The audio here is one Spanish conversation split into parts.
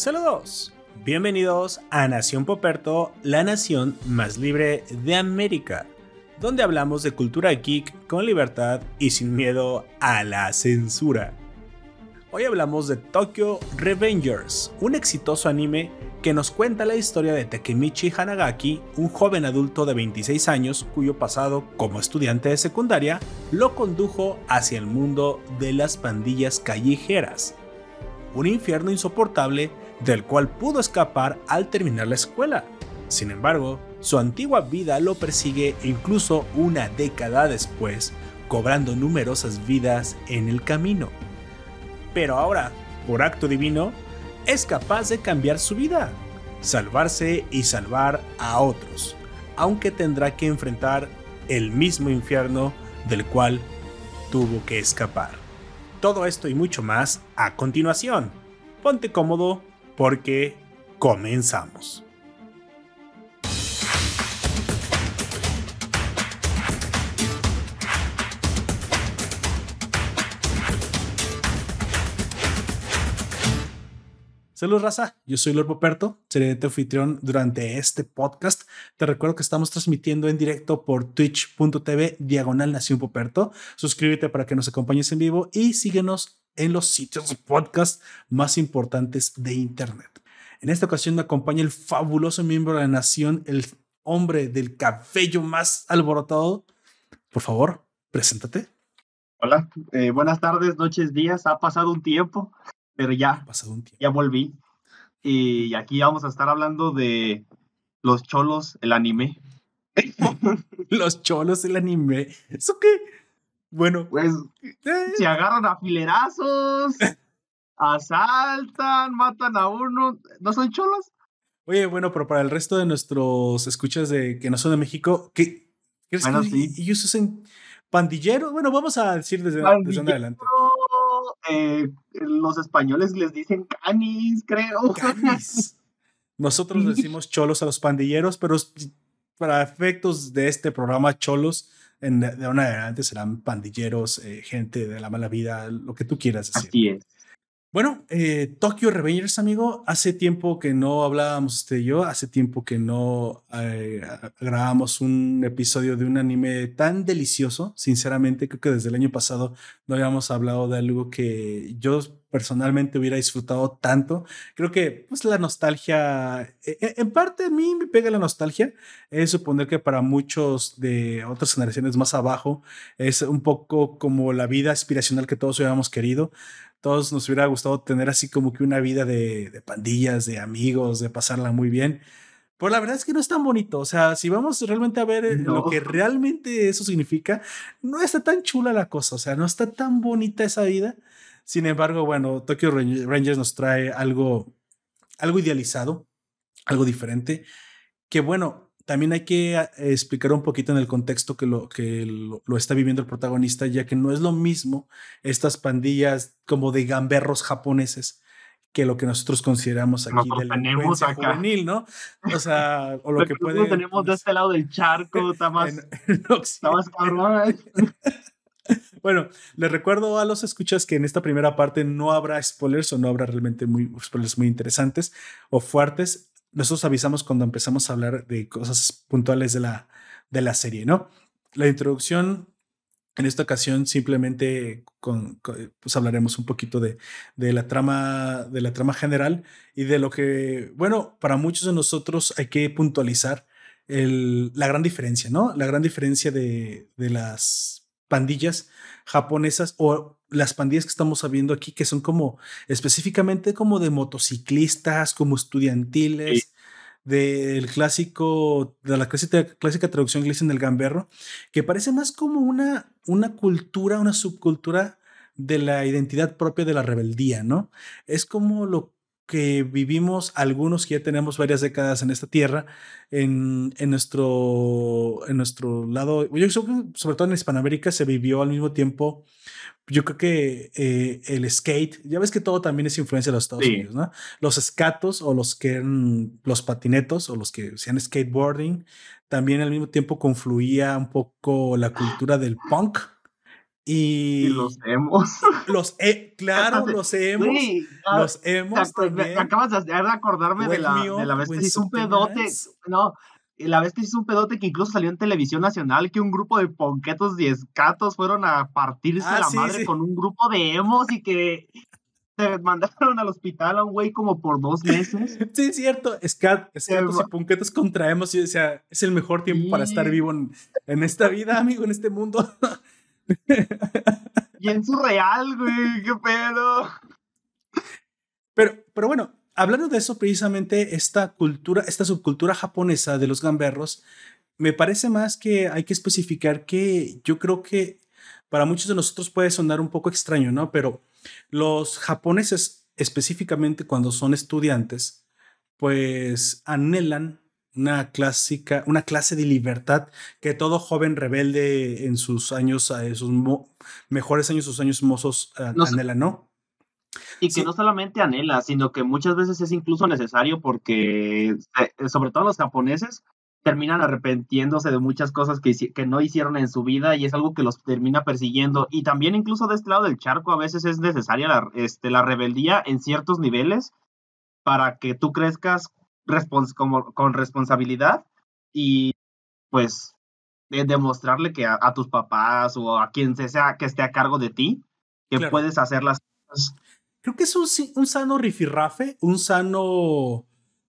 Saludos. Bienvenidos a Nación Poperto, la nación más libre de América, donde hablamos de cultura geek con libertad y sin miedo a la censura. Hoy hablamos de Tokyo Revengers, un exitoso anime que nos cuenta la historia de Takemichi Hanagaki, un joven adulto de 26 años cuyo pasado como estudiante de secundaria lo condujo hacia el mundo de las pandillas callejeras, un infierno insoportable del cual pudo escapar al terminar la escuela. Sin embargo, su antigua vida lo persigue incluso una década después, cobrando numerosas vidas en el camino pero ahora, por acto divino, es capaz de cambiar su vida, salvarse y salvar a otros, aunque tendrá que enfrentar el mismo infierno del cual tuvo que escapar. Todo esto y mucho más a continuación. Ponte cómodo porque comenzamos. Saludos, raza. Yo soy Lord Poperto, seré tu anfitrión durante este podcast. Te recuerdo que estamos transmitiendo en directo por twitch.tv diagonal Nación Poperto. Suscríbete para que nos acompañes en vivo y síguenos en los sitios de podcast más importantes de Internet. En esta ocasión me acompaña el fabuloso miembro de la nación, el hombre del cabello más alborotado. Por favor, preséntate. Hola, eh, buenas tardes, noches, días. Ha pasado un tiempo pero ya, ya volví. Y aquí vamos a estar hablando de los cholos, el anime. los cholos, el anime. ¿Eso qué? Bueno, pues eh. se agarran a filerazos, asaltan, matan a uno. ¿No son cholos? Oye, bueno, pero para el resto de nuestros escuchas de que no son de México, ¿qué crees bueno, que sí. ellos usan pandilleros? Bueno, vamos a decir desde, desde adelante. Eh, los españoles les dicen canis, creo. Canis. Nosotros decimos cholos a los pandilleros, pero para efectos de este programa, cholos en, de ahora en adelante serán pandilleros, eh, gente de la mala vida, lo que tú quieras decir. Así es. Bueno, eh, Tokyo Revengers, amigo, hace tiempo que no hablábamos usted y yo, hace tiempo que no eh, grabamos un episodio de un anime tan delicioso. Sinceramente, creo que desde el año pasado no habíamos hablado de algo que yo personalmente hubiera disfrutado tanto. Creo que pues la nostalgia, e, e, en parte a mí me pega la nostalgia, es suponer que para muchos de otras generaciones más abajo es un poco como la vida aspiracional que todos hubiéramos querido todos nos hubiera gustado tener así como que una vida de, pandillas, de amigos, de pasarla muy bien. Pero la verdad es que no es tan bonito. O sea, si vamos realmente a ver eh, lo que realmente eso significa, no está tan chula la cosa. O sea, no está tan bonita esa vida. Sin embargo, bueno, Tokyo Rangers nos trae algo, algo idealizado, algo diferente. Que bueno, también hay que ah, explicar un poquito en el contexto que lo, que lo, está viviendo el protagonista, ya que no es lo mismo estas pandillas como de gamberros japoneses que lo que nosotros consideramos aquí de la delincuencia juvenil, ¿no? O sea, o lo, que, puede... tenemos de este lado del charco, está más, está más cabrón. Bueno, les recuerdo a los escuchas que en esta primera parte no habrá spoilers o no habrá realmente muy, spoilers muy interesantes o fuertes nosotros avisamos cuando empezamos a hablar de cosas puntuales de la, de la serie, ¿no? La introducción, en esta ocasión simplemente con, pues hablaremos un poquito de, de, la trama, de la trama general y de lo que, bueno, para muchos de nosotros hay que puntualizar la gran diferencia, ¿no? La gran diferencia de, de las pandillas japonesas o las pandillas que estamos viendo aquí, que son como específicamente como de motociclistas, como estudiantiles, del clásico, de la clásica, clásica traducción inglesa del gamberro, que parece más como una, una cultura, una subcultura de la identidad propia de la rebeldía, ¿no? Es como lo que vivimos algunos que ya tenemos varias décadas en esta tierra, en, en nuestro, en nuestro lado, yo sobre todo en Hispanoamérica se vivió al mismo tiempo yo creo que eh, el skate, ya ves que todo también es influencia de los Estados Unidos, ¿no? Los skatos o los que los patinetos o los que hacían skateboarding, también al mismo tiempo confluía un poco la cultura del punk Y, los hemos. Los he, claro, los hemos. los hemos. Me, acabas de acordarme de la, de la vez que hizo un pedote. No, la vez que hizo un pedote que incluso salió en televisión nacional, que un grupo de ponquetos y escatos fueron a partirse ah, la madre con un grupo de emos y que se mandaron al hospital a un güey como por dos meses. Sí, es cierto. Escat, escatos y ponquetos contra emos. Y decía, es el mejor tiempo para estar vivo en, en esta vida, amigo, en este mundo. y en su real, güey, qué pedo. Pero, pero bueno, hablando de eso, precisamente esta cultura, esta subcultura japonesa de los gamberros, me parece más que hay que especificar que yo creo que para muchos de nosotros puede sonar un poco extraño, ¿no? Pero los japoneses, específicamente cuando son estudiantes, pues anhelan una clásica, una clase de libertad que todo joven rebelde en sus años, eh, sus mejores años, sus años mozos eh, anhela, ¿no? Y que no solamente anhela, sino que muchas veces es incluso necesario porque, eh, sobre todo los japoneses, terminan arrepentiéndose de muchas cosas que, que no hicieron en su vida y es algo que los termina persiguiendo. Y también incluso de este lado del charco a veces es necesaria la, este, la rebeldía en ciertos niveles para que tú crezcas como, con responsabilidad y pues demostrarle que a, tus papás o a quien sea que esté a cargo de ti, que puedes hacer las cosas. Creo que es un, un sano rifirrafe, un sano,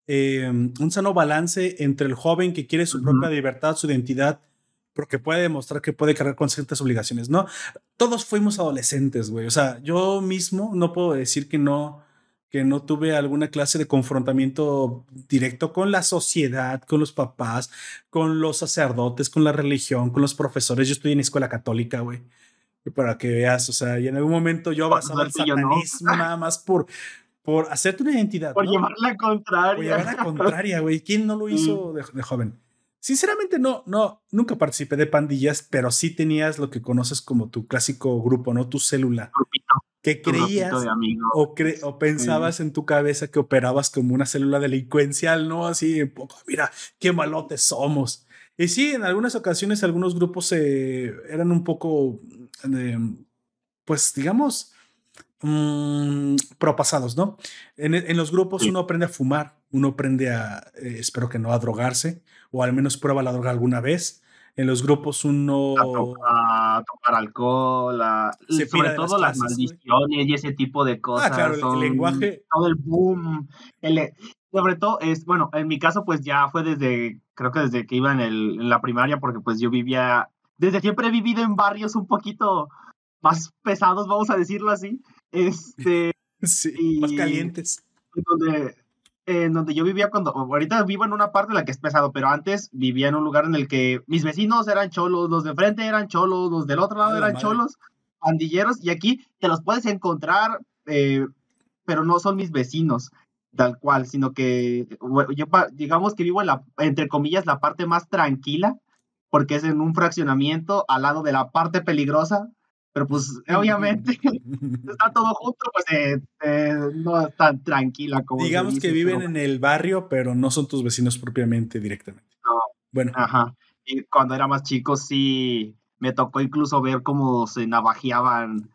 em, un sano balance entre el joven que quiere su propia libertad, su identidad, porque puede demostrar que puede cargar con ciertas obligaciones, ¿no? Todos fuimos adolescentes, güey. O sea, yo mismo no puedo decir que no, que no tuve alguna clase de confrontamiento directo con la sociedad, con los papás, con los sacerdotes, con la religión, con los profesores. Yo estoy en escuela católica, güey. Para que veas, o sea, y en algún momento yo basaba el satanismo nada más por, por hacerte una identidad. Por llevar la contraria. Por llevar la contraria, güey. ¿Quién no lo hizo de, de, joven? Sinceramente, no, no, nunca participé de pandillas, pero sí tenías lo que conoces como tu clásico grupo, ¿no? Tu célula. Grupito que creías o, o, pensabas en tu cabeza que operabas como una célula delincuencial, ¿no? Así, poco, mira, qué malotes somos. Y sí, en algunas ocasiones algunos grupos eran un poco, pues digamos, mmm, propasados, ¿no? En, en los grupos uno aprende a fumar, uno aprende a, eh, espero que no, a drogarse, o al menos prueba la droga alguna vez en los grupos uno... A, tomar alcohol, a, sobre todo las, maldiciones y ese tipo de cosas. Ah, claro, el lenguaje. Todo el boom. El, sobre todo, es, bueno, en mi caso pues ya fue desde, creo que desde que iba en, el, en la primaria, porque pues yo vivía, desde siempre he vivido en barrios un poquito más pesados, vamos a decirlo así. Este, sí, más calientes. Donde en donde yo vivía cuando, ahorita vivo en una parte en la que es pesado, pero antes vivía en un lugar en el que mis vecinos eran cholos, los de frente eran cholos, los del otro lado eran cholos, pandilleros, y aquí te los puedes encontrar, eh, pero no son mis vecinos tal cual, sino que yo digamos que vivo en la, entre comillas, la parte más tranquila, porque es en un fraccionamiento al lado de la parte peligrosa, pero pues obviamente está todo junto, pues eh, eh, no es tan tranquila como. Digamos que viven en el barrio, pero no son tus vecinos propiamente directamente. No. Bueno. Ajá. Y cuando era más chico sí me tocó incluso ver cómo se navajeaban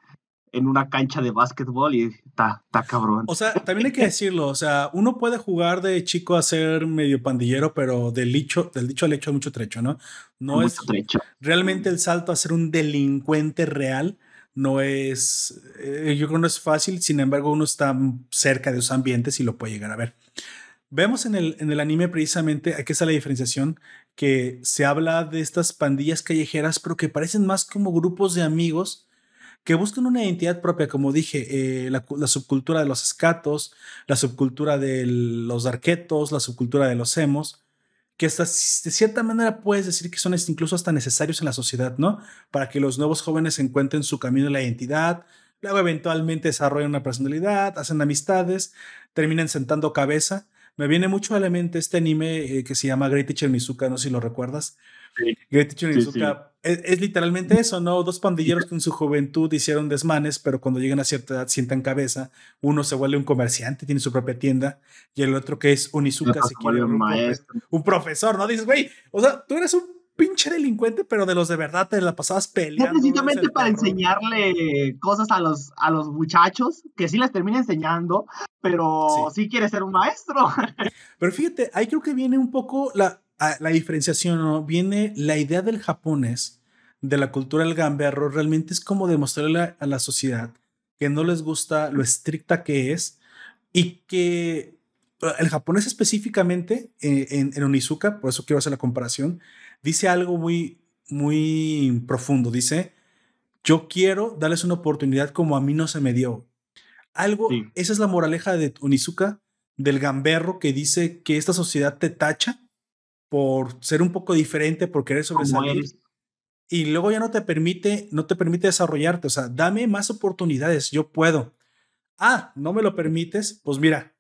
en una cancha de básquetbol y está, está cabrón. O sea, también hay que decirlo, o sea, uno puede jugar de chico a ser medio pandillero, pero del dicho, del dicho al hecho hay mucho trecho, ¿no? No es trecho. realmente el salto a ser un delincuente real no es, eh, yo creo que no es fácil, sin embargo uno está cerca de esos ambientes y lo puede llegar a ver. Vemos en el, en el anime precisamente, aquí está la diferenciación, que se habla de estas pandillas callejeras, pero que parecen más como grupos de amigos que buscan una identidad propia, como dije, eh, la, subcultura de los escatos, la subcultura de los arquetos, la subcultura de los emos, que de cierta manera puedes decir que son incluso hasta necesarios en la sociedad, ¿no? Para que los nuevos jóvenes encuentren su camino en la identidad, luego eventualmente desarrollen una personalidad, hacen amistades, terminan sentando cabeza. Me viene mucho a la mente este anime eh, que se llama Great Teacher Mizuka, no sé si lo recuerdas. Great Teacher Mizuka es, literalmente eso, ¿no? Dos pandilleros que en su juventud hicieron desmanes, pero cuando llegan a cierta edad sientan cabeza. Uno se vuelve un comerciante, tiene su propia tienda, y el otro que es Onizuka se quiere un, un, profesor, ¿no? Dices, güey, o sea, tú eres un pinche delincuente, pero de los de verdad te la pasabas peleando. precisamente para enseñarle cosas a los, a los muchachos, que sí les termina enseñando, pero sí, quiere ser un maestro. Pero fíjate, ahí creo que viene un poco la, la diferenciación, ¿no? Viene la idea del japonés, de la cultura del gamberro, realmente es como demostrarle a la sociedad que no les gusta lo estricta que es y que eh, el japonés específicamente eh, en, en Onizuka, por eso quiero hacer la comparación, dice algo muy, muy profundo. Dice, yo quiero darles una oportunidad como a mí no se me dio. Algo, esa es la moraleja de Onizuka, del gamberro que dice que esta sociedad te tacha por ser un poco diferente, por querer sobresalir. Y luego ya no te permite, no te permite desarrollarte. O sea, dame más oportunidades, yo puedo. Ah, no me lo permites, pues mira,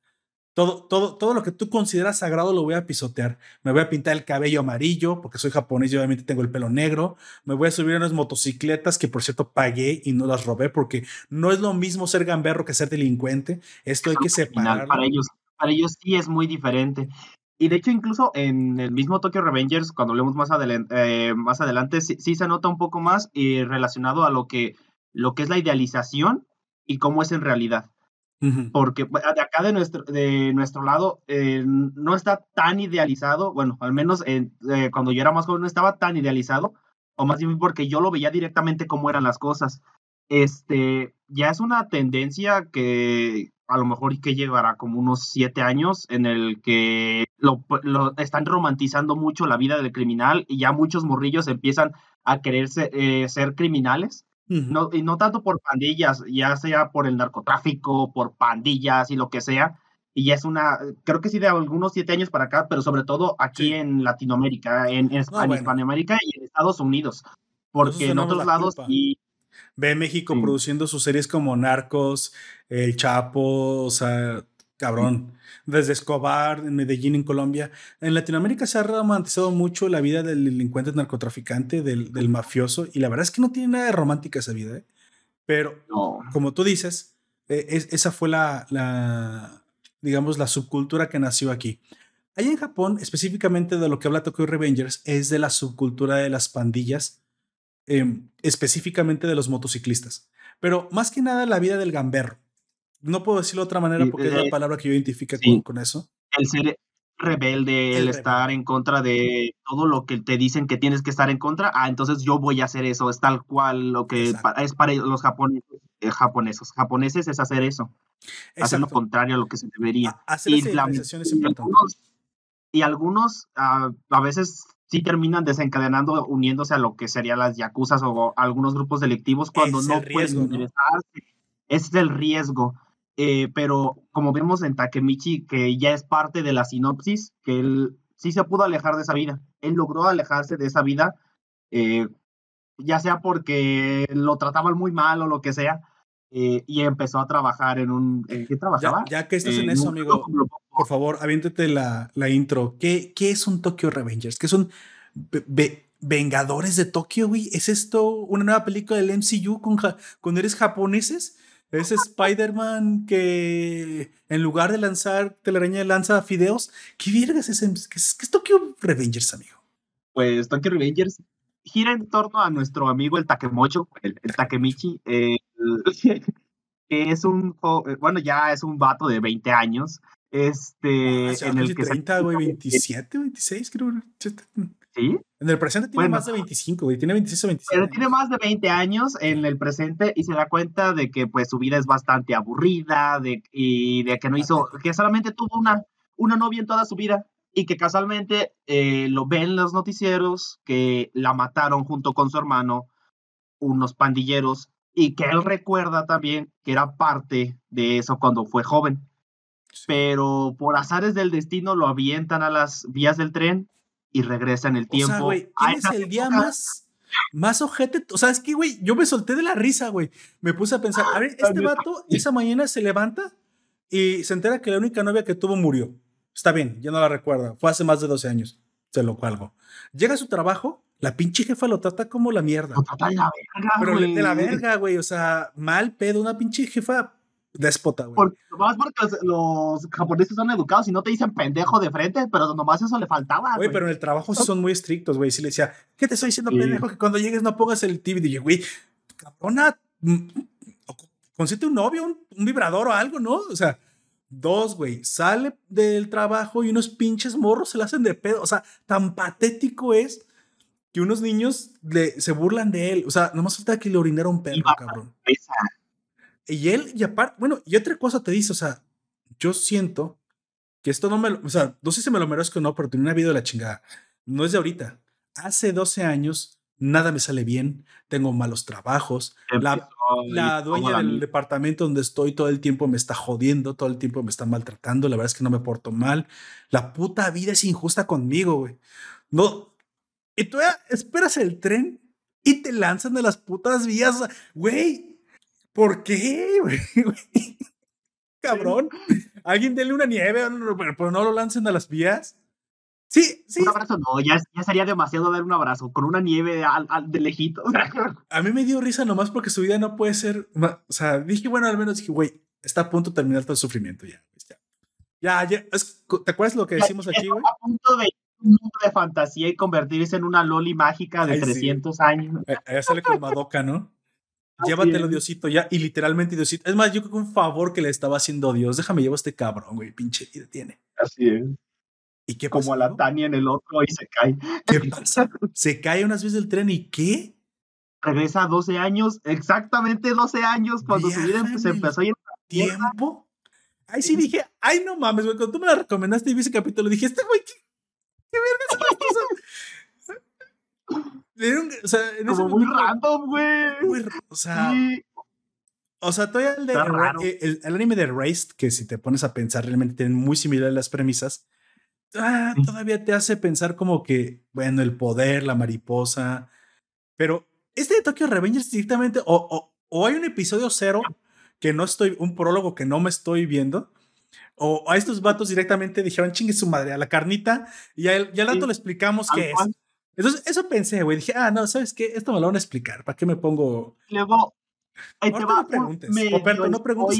todo, todo, todo lo que tú consideras sagrado lo voy a pisotear. Me voy a pintar el cabello amarillo porque soy japonés y obviamente tengo el pelo negro. Me voy a subir a unas motocicletas que por cierto pagué y no las robé porque no es lo mismo ser gamberro que ser delincuente. Esto hay que separar. Para ellos, para ellos sí es muy diferente. Y de hecho, incluso en el mismo Tokyo Revengers, cuando hablemos más, adelante, eh, más adelante, sí, se nota un poco más eh, relacionado a lo que, lo que es la idealización y cómo es en realidad. Porque de acá de nuestro, de nuestro lado eh, no está tan idealizado, bueno, al menos eh, cuando yo era más joven no estaba tan idealizado, o más bien porque yo lo veía directamente cómo eran las cosas. Este, ya es una tendencia que a lo mejor que llevará como unos siete años en el que lo, lo están romantizando mucho la vida del criminal y ya muchos morrillos empiezan a querer eh, ser criminales no, y no tanto por pandillas, ya sea por el narcotráfico, por pandillas y lo que sea. Y ya es una, creo que sí de algunos siete años para acá, pero sobre todo aquí en Latinoamérica, en, en, Hispanoamérica y en Estados Unidos. Porque en otros lados y Ve México produciendo sus series como Narcos, El Chapo, o sea, cabrón desde Escobar, en Medellín, en Colombia. En Latinoamérica se ha romantizado mucho la vida del delincuente narcotraficante, del, del mafioso, y la verdad es que no tiene nada de romántica esa vida. ¿eh? Pero, como tú dices, e, esa fue la, la, digamos, la subcultura que nació aquí. Allá en Japón, específicamente de lo que habla Tokyo Revengers, es de la subcultura de las pandillas, em, específicamente de los motociclistas. Pero más que nada la vida del gamberro no puedo decirlo de otra manera porque es la palabra que yo identifico con, eso. El ser rebelde, el, estar en contra de todo lo que te dicen que tienes que estar en contra, ah, entonces yo voy a hacer eso, es tal cual lo que es para los japoneses, eh, japoneses, japoneses es hacer eso, hacer lo contrario a lo que se debería. y, la, y algunos, ah, a veces sí terminan desencadenando, uniéndose a lo que serían las yakuzas o algunos grupos delictivos cuando no pueden ingresarse. Ese es el riesgo. Eh, pero como vemos en Takemichi, que ya es parte de la sinopsis, que él sí se pudo alejar de esa vida. Él logró alejarse de esa vida, eh, ya sea porque lo trataban muy mal o lo que sea, eh, y empezó a trabajar en un... ¿En qué trabajaba? Ya, que estás en eso, amigo, por favor, aviéntete la, la intro. ¿Qué, ¿Qué, es un Tokyo Revengers? ¿Qué son Vengadores de Tokio, güey? ¿Es esto una nueva película del MCU con, con eres japoneses? Es Spider-Man que en lugar de lanzar telaraña lanza fideos. ¿Qué viergas es, ¿Qué es, qué es Tokyo Revengers, amigo? Pues Tokyo Revengers gira en torno a nuestro amigo el Takemocho, el, Takemichi, que es un, bueno, ya es un vato de 20 años, este, ah, en el que 30, güey, 27, 26, creo. ¿Sí? En el presente tiene más de 25, güey. Tiene 26 o 27. Pero tiene más de 20 años en el presente y se da cuenta de que pues su vida es bastante aburrida de, y de que no hizo, que solamente tuvo una, una novia en toda su vida y que casualmente eh, lo ven los noticieros que la mataron junto con su hermano unos pandilleros y que él recuerda también que era parte de eso cuando fue joven. Pero por azares del destino lo avientan a las vías del tren y regresa en el tiempo. O sea, güey, tienes el día más, más ojete. O sea, es que, güey, yo me solté de la risa, güey. Me puse a pensar, a ver, este vato esa mañana se levanta y se entera que la única novia que tuvo murió. Está bien, ya no la recuerda. Fue hace más de 12 años. Se lo cuelgo. Llega a su trabajo, la pinche jefa lo trata como la mierda. Lo trata de la verga, Pero de la verga, güey. O sea, mal pedo. Una pinche jefa déspota, güey. Porque, nomás porque los, los, japoneses son educados y no te dicen pendejo de frente, pero nomás eso le faltaba. Güey, pero en el trabajo sí son muy estrictos, güey. Sí le decía, ¿qué te estoy diciendo, pendejo? Que cuando llegues no pongas el TV. Y dije, güey, cabrona, mm, consiste un novio, un, un vibrador o algo, ¿no? O sea, Dos, güey, sale del trabajo y unos pinches morros se le hacen de pedo. O sea, tan patético es que unos niños le, se burlan de él. O sea, nomás falta que le orinara un perro, cabrón. Y él, y aparte, bueno, y otra cosa te dice, o sea, yo siento que esto no me, o sea, no sé si me lo merezco o no, pero tiene una vida de la chingada. No es de ahorita. Hace 12 años nada me sale bien, tengo malos trabajos, la, la, dueña del departamento donde estoy todo el tiempo me está jodiendo, todo el tiempo me está maltratando, la verdad es que no me porto mal, la puta vida es injusta conmigo, güey. No, y tú esperas el tren y te lanzan de las putas vías, güey, ¿por qué? Cabrón, alguien denle una nieve, pero no lo lancen a las vías. Sí, sí. Un abrazo no, ya, ya sería demasiado dar un abrazo con una nieve al, de lejito. a mí me dio risa nomás porque su vida no puede ser. O sea, dije, bueno, al menos dije, güey, está a punto de terminar todo el sufrimiento ya. Ya, ya. ¿Te acuerdas lo que decimos aquí, güey? A punto de un mundo de fantasía y convertirse en una loli mágica de 300 años. Allá sale con Madoka, ¿no? Llévatelo, Diosito, ya. Y literalmente, Diosito. Es más, yo creo que un favor que le estaba haciendo Dios. Déjame llevar a este cabrón, güey. Pinche vida tiene. Así es. ¿Y qué Como a la Tania en el otro y se cae. ¿Qué pasa? Se cae unas veces del tren y ¿qué? Regresa a 12 años, exactamente 12 años, cuando su vida se empezó a ir ¿Tiempo? Ahí sí dije, ay, no mames, güey, cuando tú me la recomendaste y vi ese capítulo, dije, este güey, ¿qué, qué verga o sea, en Como muy random, güey. O sea, o sea, todavía el, de, el, el, anime de Raised, que si te pones a pensar, realmente tienen muy similares las premisas ah, todavía te hace pensar como que, bueno, el poder, la mariposa. Pero este de Tokyo Revengers directamente, o, o, hay un episodio cero que no estoy, un prólogo que no me estoy viendo, o a estos vatos directamente dijeron, chingue su madre, a la carnita, y ya al rato le explicamos qué es. Entonces, eso pensé, güey. Dije, ah, no, ¿sabes qué? Esto me lo van a explicar. ¿Para qué me pongo? Luego, ahí te va no preguntes. no preguntes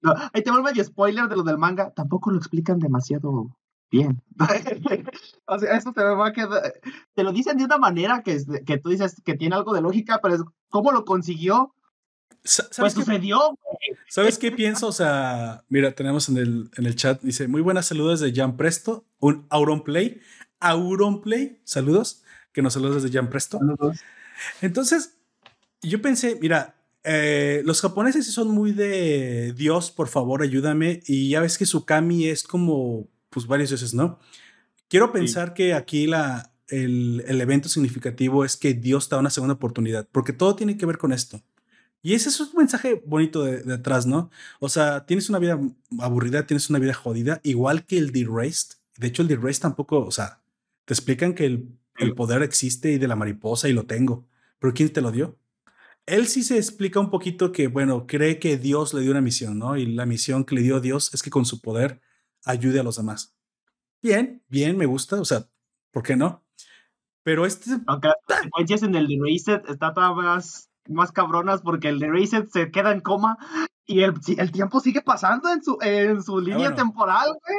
No, ahí te va el medio spoiler de lo del manga. Tampoco lo explican demasiado bien. o sea, eso te va a quedar. Te lo dicen de una manera que, que tú dices que tiene algo de lógica, pero es cómo lo consiguió. ¿Sabes pues sucedió. ¿Sabes qué pienso? O sea, mira, tenemos en el, en el chat, dice, muy buenas saludos de Jan Presto, un Auron Play. Auron Play, saludos, que nos saludos desde Jan Presto. Saludos. Entonces, yo pensé, mira, eh, los japoneses son muy de Dios, por favor, ayúdame. Y ya ves que su kami es como pues varias veces, ¿no? Quiero pensar que aquí la, el, el, evento significativo es que Dios te da una segunda oportunidad, porque todo tiene que ver con esto. Y ese es un mensaje bonito de, atrás, ¿no? O sea, tienes una vida aburrida, tienes una vida jodida, igual que el D-Raced. De hecho, el D-Raced tampoco, o sea, te explican que el, el poder existe y de la mariposa y lo tengo. Pero ¿quién te lo dio? Él sí se explica un poquito que, bueno, cree que Dios le dio una misión, ¿no? Y la misión que le dio Dios es que con su poder ayude a los demás. Bien, bien, me gusta, o sea, ¿por qué no? Pero este... Aunque las en el de Reset están más, más cabronas porque el de Reset se queda en coma y el, el tiempo sigue pasando en su, en su ah, línea temporal, güey.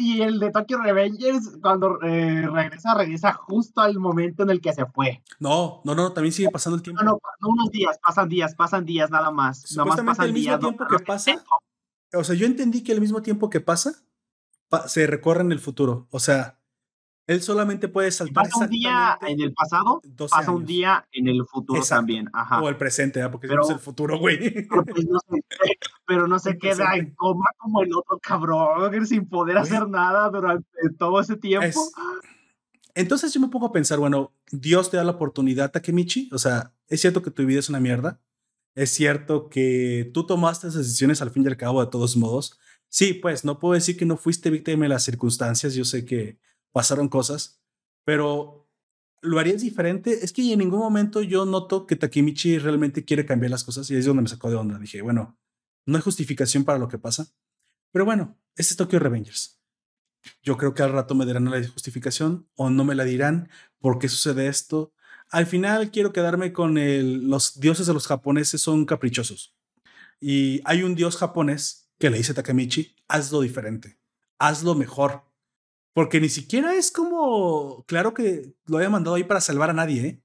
Y el de Tokyo Revengers, cuando eh, regresa, regresa justo al momento en el que se fue. No, no, no, también sigue pasando el tiempo. No, no, unos días, pasan días, pasan días nada más. Nada más pasan el mismo tiempo que pasa, o sea, yo entendí que al mismo tiempo que pasa, se recorre en el futuro. O sea, él solamente puede saltar. Pasa un día en el pasado, pasa un día en el futuro también. Ajá. O el presente, ¿eh? porque pero, es el futuro, güey. Pero, no se, queda en coma como el otro cabrón, sin poder hacer nada durante todo ese tiempo. Entonces yo me pongo a pensar, bueno, Dios te da la oportunidad, Takemichi. O sea, es cierto que tu vida es una mierda, es cierto que tú tomaste esas decisiones al fin y al cabo de todos modos. Sí, pues no puedo decir que no fuiste víctima de las circunstancias, yo sé que pasaron cosas, pero lo harías diferente. Es que en ningún momento yo noto que Takemichi realmente quiere cambiar las cosas y es donde me sacó de onda. Dije, bueno, no hay justificación para lo que pasa, pero bueno, este es Tokyo Revengers. Yo creo que al rato me dirán la justificación o no me la dirán por qué sucede esto al final quiero quedarme con el, los dioses de los japoneses son caprichosos. Y hay un dios japonés que le dice a Takemichi, hazlo diferente, hazlo mejor. Porque ni siquiera es como, claro que lo haya mandado ahí para salvar a nadie, ¿eh?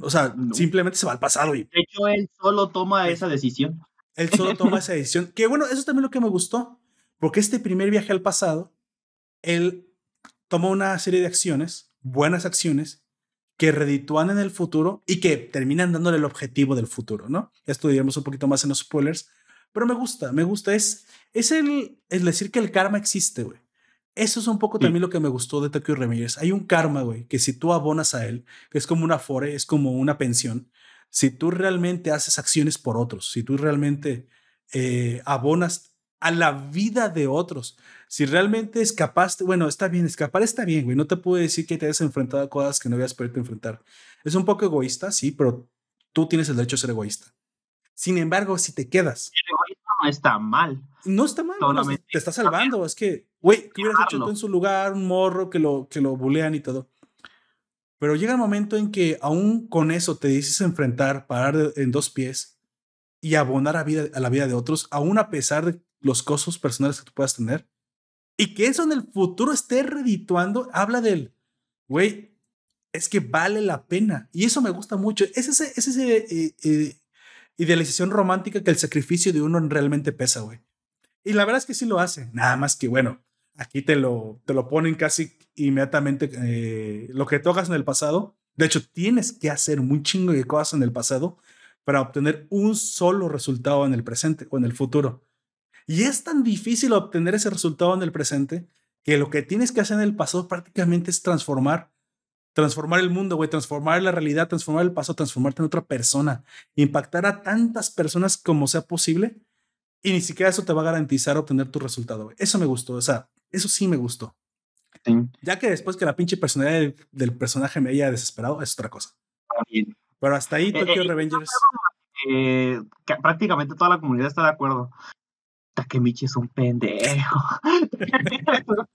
O sea, simplemente se va al pasado. Y, de hecho, él solo toma esa decisión. Él solo toma esa decisión. Que bueno, eso es también lo que me gustó. Porque este primer viaje al pasado, él tomó una serie de acciones, buenas acciones, que reditúan en el futuro y que terminan dándole el objetivo del futuro, ¿no? Esto diríamos un poquito más en los spoilers, pero me gusta, me gusta. Es, es el, el decir que el karma existe, güey. Eso es un poco también lo que me gustó de Tokyo Revengers. Hay un karma, güey, que si tú abonas a él, que es como una fore, es como una pensión, si tú realmente haces acciones por otros, si tú realmente eh, abonas a la vida de otros, si realmente escapaste, bueno, está bien, escapar está bien, güey, no te puedo decir que te hayas enfrentado a cosas que no habías podido enfrentar. Es un poco egoísta, sí, pero tú tienes el derecho a ser egoísta. Sin embargo, si te quedas... No está mal. No está mal, te está salvando, es que Güey, ¿qué hubieras hecho tú en su lugar? Un morro que lo, que lo bulean y todo. Pero llega el momento en que aún con eso te dices enfrentar, parar en dos pies y abonar a, vida, a la vida de otros, aún a pesar de los costos personales que tú puedas tener. Y que eso en el futuro esté redituando, habla del, güey, es que vale la pena. Y eso me gusta mucho. Es esa es ese eh, eh, idealización romántica que el sacrificio de uno realmente pesa, güey. Y la verdad es que sí lo hace. Nada más que, bueno, Aquí te lo, te lo ponen casi inmediatamente eh, lo que tocas en el pasado. De hecho, tienes que hacer un chingo de cosas en el pasado para obtener un solo resultado en el presente o en el futuro. Y es tan difícil obtener ese resultado en el presente que lo que tienes que hacer en el pasado prácticamente es transformar, transformar el mundo, güey, transformar la realidad, transformar el pasado, transformarte en otra persona, impactar a tantas personas como sea posible y ni siquiera eso te va a garantizar obtener tu resultado, güey. Eso me gustó, o sea, eso sí me gustó. Ya que después que la pinche personalidad del, personaje me haya desesperado, es otra cosa. Pero hasta ahí Tokyo eh, eh, Revengers. Eh, prácticamente toda la comunidad está de acuerdo. Takemichi es un pendejo.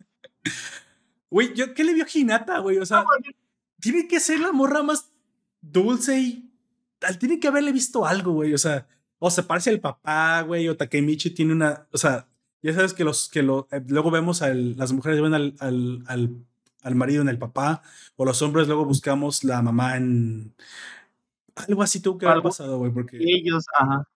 Güey, yo ¿qué le vio Hinata, güey? O sea, tiene que ser la morra más dulce y tiene que haberle visto algo, güey. O sea, o se parece al papá, güey, o Takemichi tiene una, o sea, ya sabes que los que lo, eh, luego vemos a las mujeres ven al, al, al, al, marido en el papá, o los hombres luego buscamos la mamá en algo así tú que ha pasado, güey, porque ellos, ajá.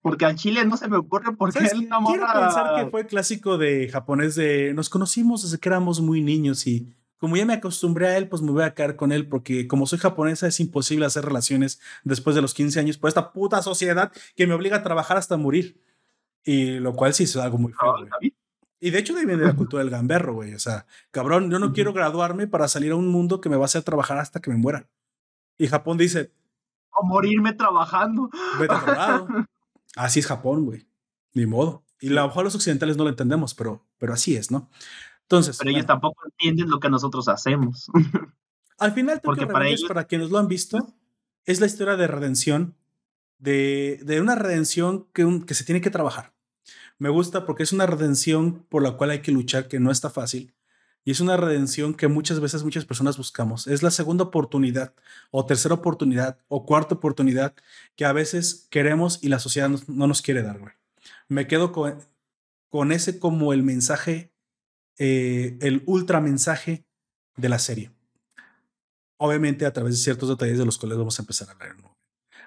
Porque al chile no se me ocurre porque él Quiero pensar que fue clásico de japonés de nos conocimos desde que éramos muy niños y como ya me acostumbré a él, pues me voy a quedar con él porque como soy japonesa es imposible hacer relaciones después de los 15 años por esta puta sociedad que me obliga a trabajar hasta morir. Y lo cual sí es algo muy feo. Y de hecho de viene de la cultura del gamberro, güey. O sea, cabrón, yo no quiero graduarme para salir a un mundo que me va a hacer trabajar hasta que me muera. Y Japón dice... O morirme trabajando. Vete a Así es Japón, güey. Ni modo. Y a lo mejor los occidentales no lo entendemos, pero, pero así es, ¿no? Entonces... Pero ellos tampoco entienden lo que nosotros hacemos. Al final, Porque para, ellos... para quienes lo han visto, es la historia de redención, de, de una redención que, que se tiene que trabajar. Me gusta porque es una redención por la cual hay que luchar, que no está fácil. Y es una redención que muchas veces muchas personas buscamos. Es la segunda oportunidad o tercera oportunidad o cuarta oportunidad que a veces queremos y la sociedad no, nos quiere dar, güey. Me quedo con, con ese como el mensaje, eh, el ultra mensaje de la serie. Obviamente a través de ciertos detalles de los cuales vamos a empezar a hablar.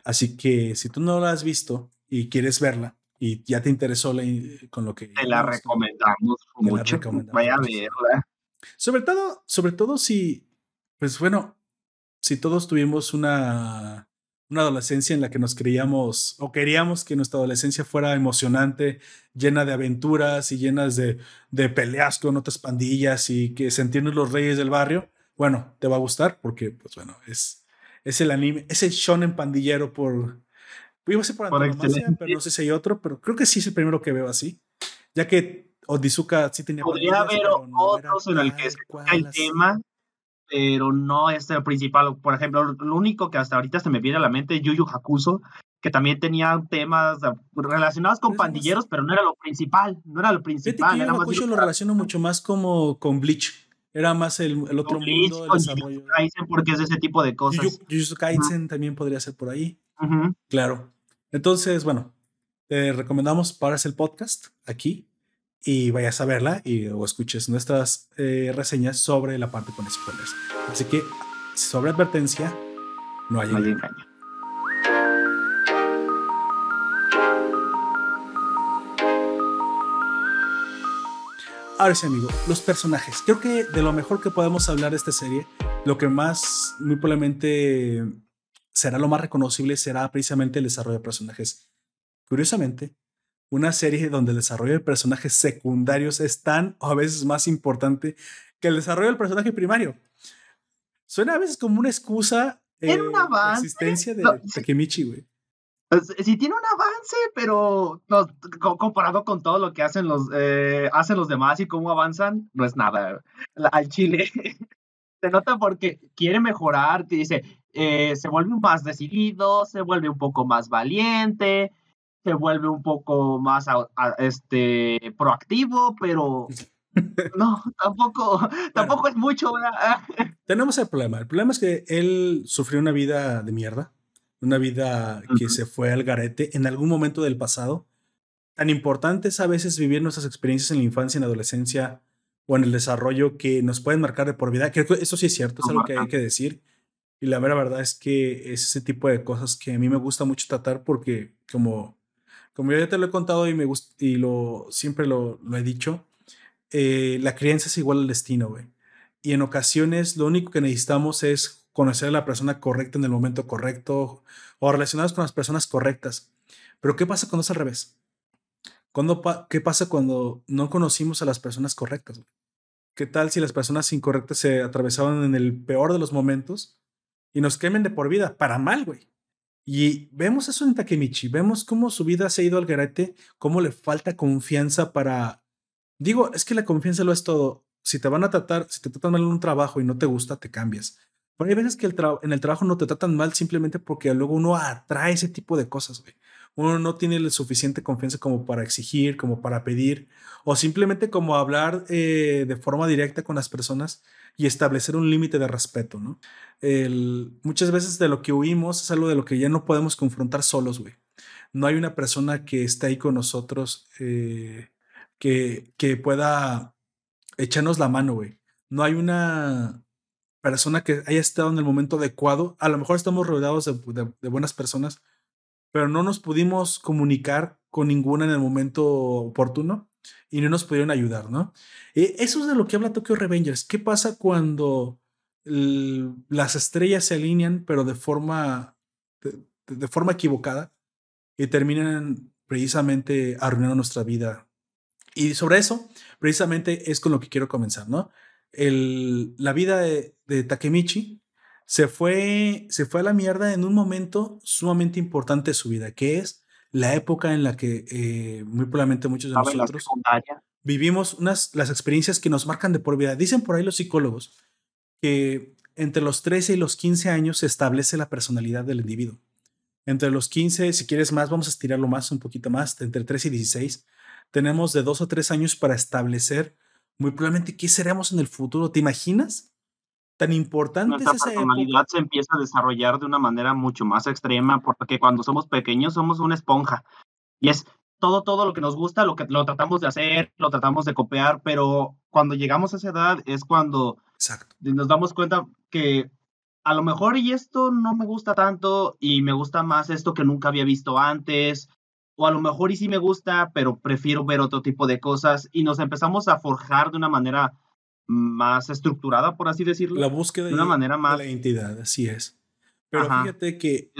Así que si tú no la has visto y quieres verla, y ya te interesó con lo que... Te la recomendamos mucho. Vaya a verla. Sobre todo, sobre todo si, pues bueno, si todos tuvimos una, una adolescencia en la que nos creíamos o queríamos que nuestra adolescencia fuera emocionante, llena de aventuras y llenas de, de peleas con otras pandillas y que sentirnos los reyes del barrio, bueno, te va a gustar porque, pues bueno, es, es el anime, es el shonen pandillero por, Iba a ser por, por pero no sé si hay otro, pero creo que sí es el primero que veo así. Ya que Odizuka sí tenía. Podría haber otros en el que se el tema, pero no es el principal. Por ejemplo, lo único que hasta ahorita se me viene a la mente es Yuyu Hakuso, que también tenía temas relacionados con pandilleros, pero no era lo principal. No era lo principal. Yuyu Hakusho lo relaciono mucho más como con Bleach. Era más el, el otro mundo, el desarrollo. Kaisen porque es ese tipo de cosas. Jujutsu Kaisen también podría ser por ahí. Claro. Entonces, bueno, te recomendamos pares el podcast aquí y vayas a verla y, o escuches nuestras eh, reseñas sobre la parte con spoilers. Así que, sobre advertencia, no hay, engaño. Ahora sí, amigo, los personajes. Creo que de lo mejor que podemos hablar de esta serie, lo que más, muy probablemente, será lo más reconocible será precisamente el desarrollo de personajes. Curiosamente, una serie donde el desarrollo de personajes secundarios es tan o a veces más importante que el desarrollo del personaje primario. Suena a veces como una excusa eh, la existencia de Takemichi, güey. Pues, sí tiene un avance, pero comparado con todo lo que hacen los, eh, hacen los demás y cómo avanzan, no es nada. al chile se nota porque quiere mejorar, te dice, eh, se vuelve más decidido, se vuelve un poco más valiente, se vuelve un poco más este, proactivo, pero no, tampoco, tampoco es mucho. Tenemos el problema. El problema es que él sufrió una vida de mierda una vida que se fue al garete en algún momento del pasado. Tan importante es a veces vivir nuestras experiencias en la infancia, en la adolescencia o en el desarrollo que nos pueden marcar de por vida. Creo que eso sí es cierto, es algo que hay que decir. Y la mera verdad es que es ese tipo de cosas que a mí me gusta mucho tratar porque como, como yo ya te lo he contado y, me y lo, siempre lo, lo he dicho, eh, la crianza es igual al destino, güey. Y en ocasiones lo único que necesitamos es conocer a la persona correcta en el momento correcto o relacionados con las personas correctas. Pero ¿qué pasa cuando es al revés? ¿Qué pasa cuando no conocimos a las personas correctas? ¿Qué tal si las personas incorrectas se atravesaban en el peor de los momentos y nos quemen de por vida? Para mal, güey. Y vemos eso en Takemichi, vemos cómo su vida se ha ido al garete, cómo le falta confianza para... Digo, es que la confianza lo es todo. Si te van a tratar, si te tratan mal en un trabajo y no te gusta, te cambias. Pero hay veces que el en el trabajo no te tratan mal simplemente porque luego uno atrae ese tipo de cosas, güey. Uno no tiene la suficiente confianza como para exigir, como para pedir, o simplemente como hablar eh, de forma directa con las personas y establecer un límite de respeto, ¿no? Muchas veces de lo que huimos es algo de lo que ya no podemos confrontar solos, güey. No hay una persona que esté ahí con nosotros eh, que, que pueda echarnos la mano, güey. No hay una, persona que haya estado en el momento adecuado. A lo mejor estamos rodeados de, buenas personas, pero no nos pudimos comunicar con ninguna en el momento oportuno y no nos pudieron ayudar, ¿no? Eh, eso es de lo que habla Tokyo Revengers. ¿Qué pasa cuando las estrellas se alinean, pero de forma, de, forma equivocada y terminan precisamente arruinando nuestra vida? Y sobre eso, precisamente es con lo que quiero comenzar, ¿no? la vida de, Takemichi se fue, se fue a la mierda en un momento sumamente importante de su vida, que es la época en la que eh, muy probablemente muchos de nosotros vivimos unas, las experiencias que nos marcan de por vida. Dicen por ahí los psicólogos que entre los 13 y los 15 años se establece la personalidad del individuo. Entre los 15, si quieres más, vamos a estirarlo más, un poquito más, entre 13 y 16, tenemos de dos o tres años para establecer muy probablemente qué seremos en el futuro. ¿Te imaginas? Tan importante Nuestra es esa personalidad se empieza a desarrollar de una manera mucho más extrema porque cuando somos pequeños somos una esponja. Y es todo todo lo que nos gusta, lo que lo tratamos de hacer, lo tratamos de copiar, pero cuando llegamos a esa edad es cuando nos damos cuenta que a lo mejor y esto no me gusta tanto y me gusta más esto que nunca había visto antes o a lo mejor y sí me gusta, pero prefiero ver otro tipo de cosas y nos empezamos a forjar de una manera más estructurada, por así decirlo. La búsqueda de una manera más de la identidad, así es. Pero fíjate que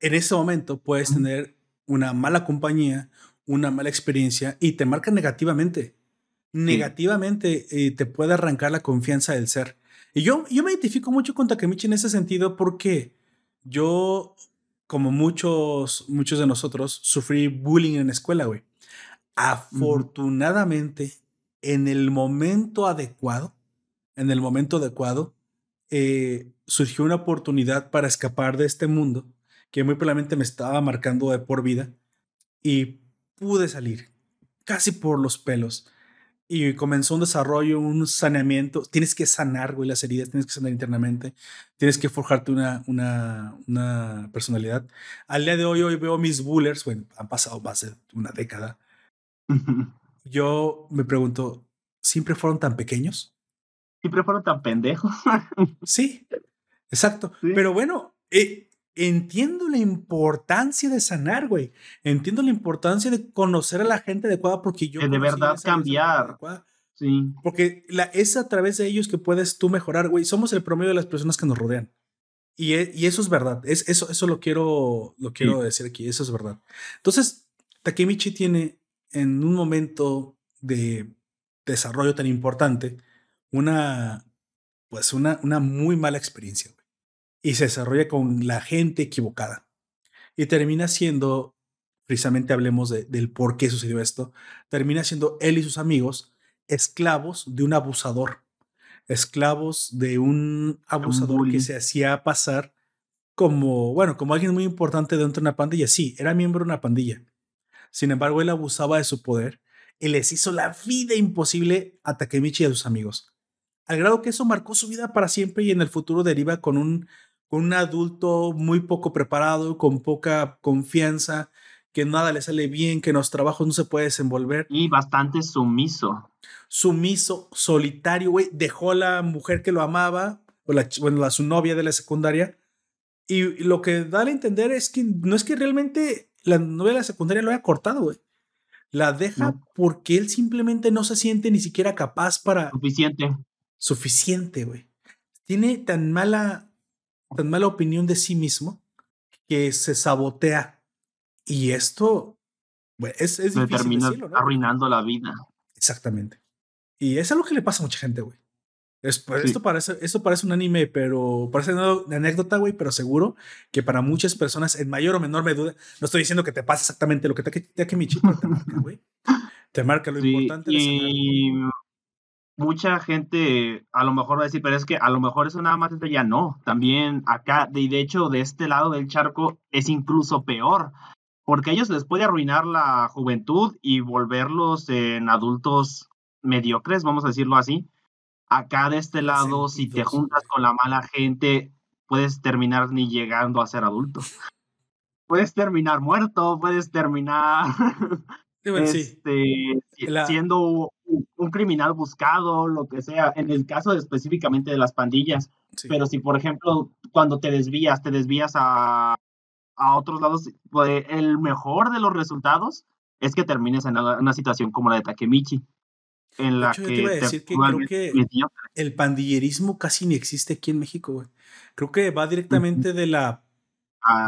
en ese momento puedes tener una mala compañía, una mala experiencia y te marca negativamente. Negativamente eh, te puede arrancar la confianza del ser. Y yo, yo me identifico mucho con Takemichi en ese sentido porque yo como muchos, muchos de nosotros, sufrí bullying en la escuela, güey. Afortunadamente, en el momento adecuado, en el momento adecuado, eh, surgió una oportunidad para escapar de este mundo que muy probablemente me estaba marcando de por vida y pude salir casi por los pelos. y comenzó un desarrollo, un saneamiento. Tienes que sanar, güey, las heridas, tienes que sanar internamente, tienes que forjarte una, una, una personalidad. Al día de hoy, hoy veo mis bullers, bueno, han pasado más de una década. Yo me pregunto, ¿siempre fueron tan pequeños? ¿Siempre fueron tan pendejos? sí, exacto. Pero bueno, eh, entiendo la importancia de sanar, güey. Entiendo la importancia de conocer a la gente adecuada porque yo... De, verdad cambiar. Sí. Porque la, es a través de ellos que puedes tú mejorar, güey. Somos el promedio de las personas que nos rodean. Y, e, y eso es verdad. Es, eso, eso lo quiero, lo quiero decir aquí. Eso es verdad. Entonces, Takemichi tiene en un momento de desarrollo tan importante una, pues una, una muy mala experiencia y se desarrolla con la gente equivocada. Y termina siendo, precisamente hablemos del por qué sucedió esto, termina siendo él y sus amigos esclavos de un abusador, esclavos de un abusador que se hacía pasar como, bueno, como alguien muy importante dentro de una pandilla. Sí, era miembro de una pandilla. Sin embargo, él abusaba de su poder y les hizo la vida imposible a Takemichi y a sus amigos. Al grado que eso marcó su vida para siempre y en el futuro deriva con un con un adulto muy poco preparado, con poca confianza, que nada le sale bien, que en los trabajos no se puede desenvolver. Y bastante sumiso. Sumiso, solitario, güey. Dejó a la mujer que lo amaba, o la, bueno, a su novia de la secundaria. Y lo que da a entender es que no es que realmente la novia de la secundaria lo haya cortado, güey. La deja porque él simplemente no se siente ni siquiera capaz para. Suficiente. Suficiente, güey. Tiene tan mala tan mala opinión de sí mismo que se sabotea. Y esto bueno, es, es difícil termina arruinando la vida. Exactamente. Y es algo que le pasa a mucha gente, güey. Es, esto, parece, esto parece un anime, pero parece una anécdota, güey, pero seguro que para muchas personas, en mayor o menor medida, no estoy diciendo que te pasa exactamente lo que te, te, te, te marca, güey. Te marca lo importante. Y, mucha gente a lo mejor va a decir, pero es que a lo mejor eso nada más es ya no. También acá, de, de hecho, de este lado del charco es incluso peor, porque a ellos les puede arruinar la juventud y volverlos en adultos mediocres, vamos a decirlo así. Acá de este lado, si te juntas con la mala gente, puedes terminar ni llegando a ser adulto. Puedes terminar muerto, puedes terminar este, siendo un criminal buscado, lo que sea, en el caso específicamente de las pandillas. Pero si, por ejemplo, cuando te desvías, te desvías a, a otros lados, pues, el mejor de los resultados es que termines en una situación como la de Takemichi. En la que, te iba a decir que creo que el pandillerismo casi ni existe aquí en México, güey. Creo que va directamente de la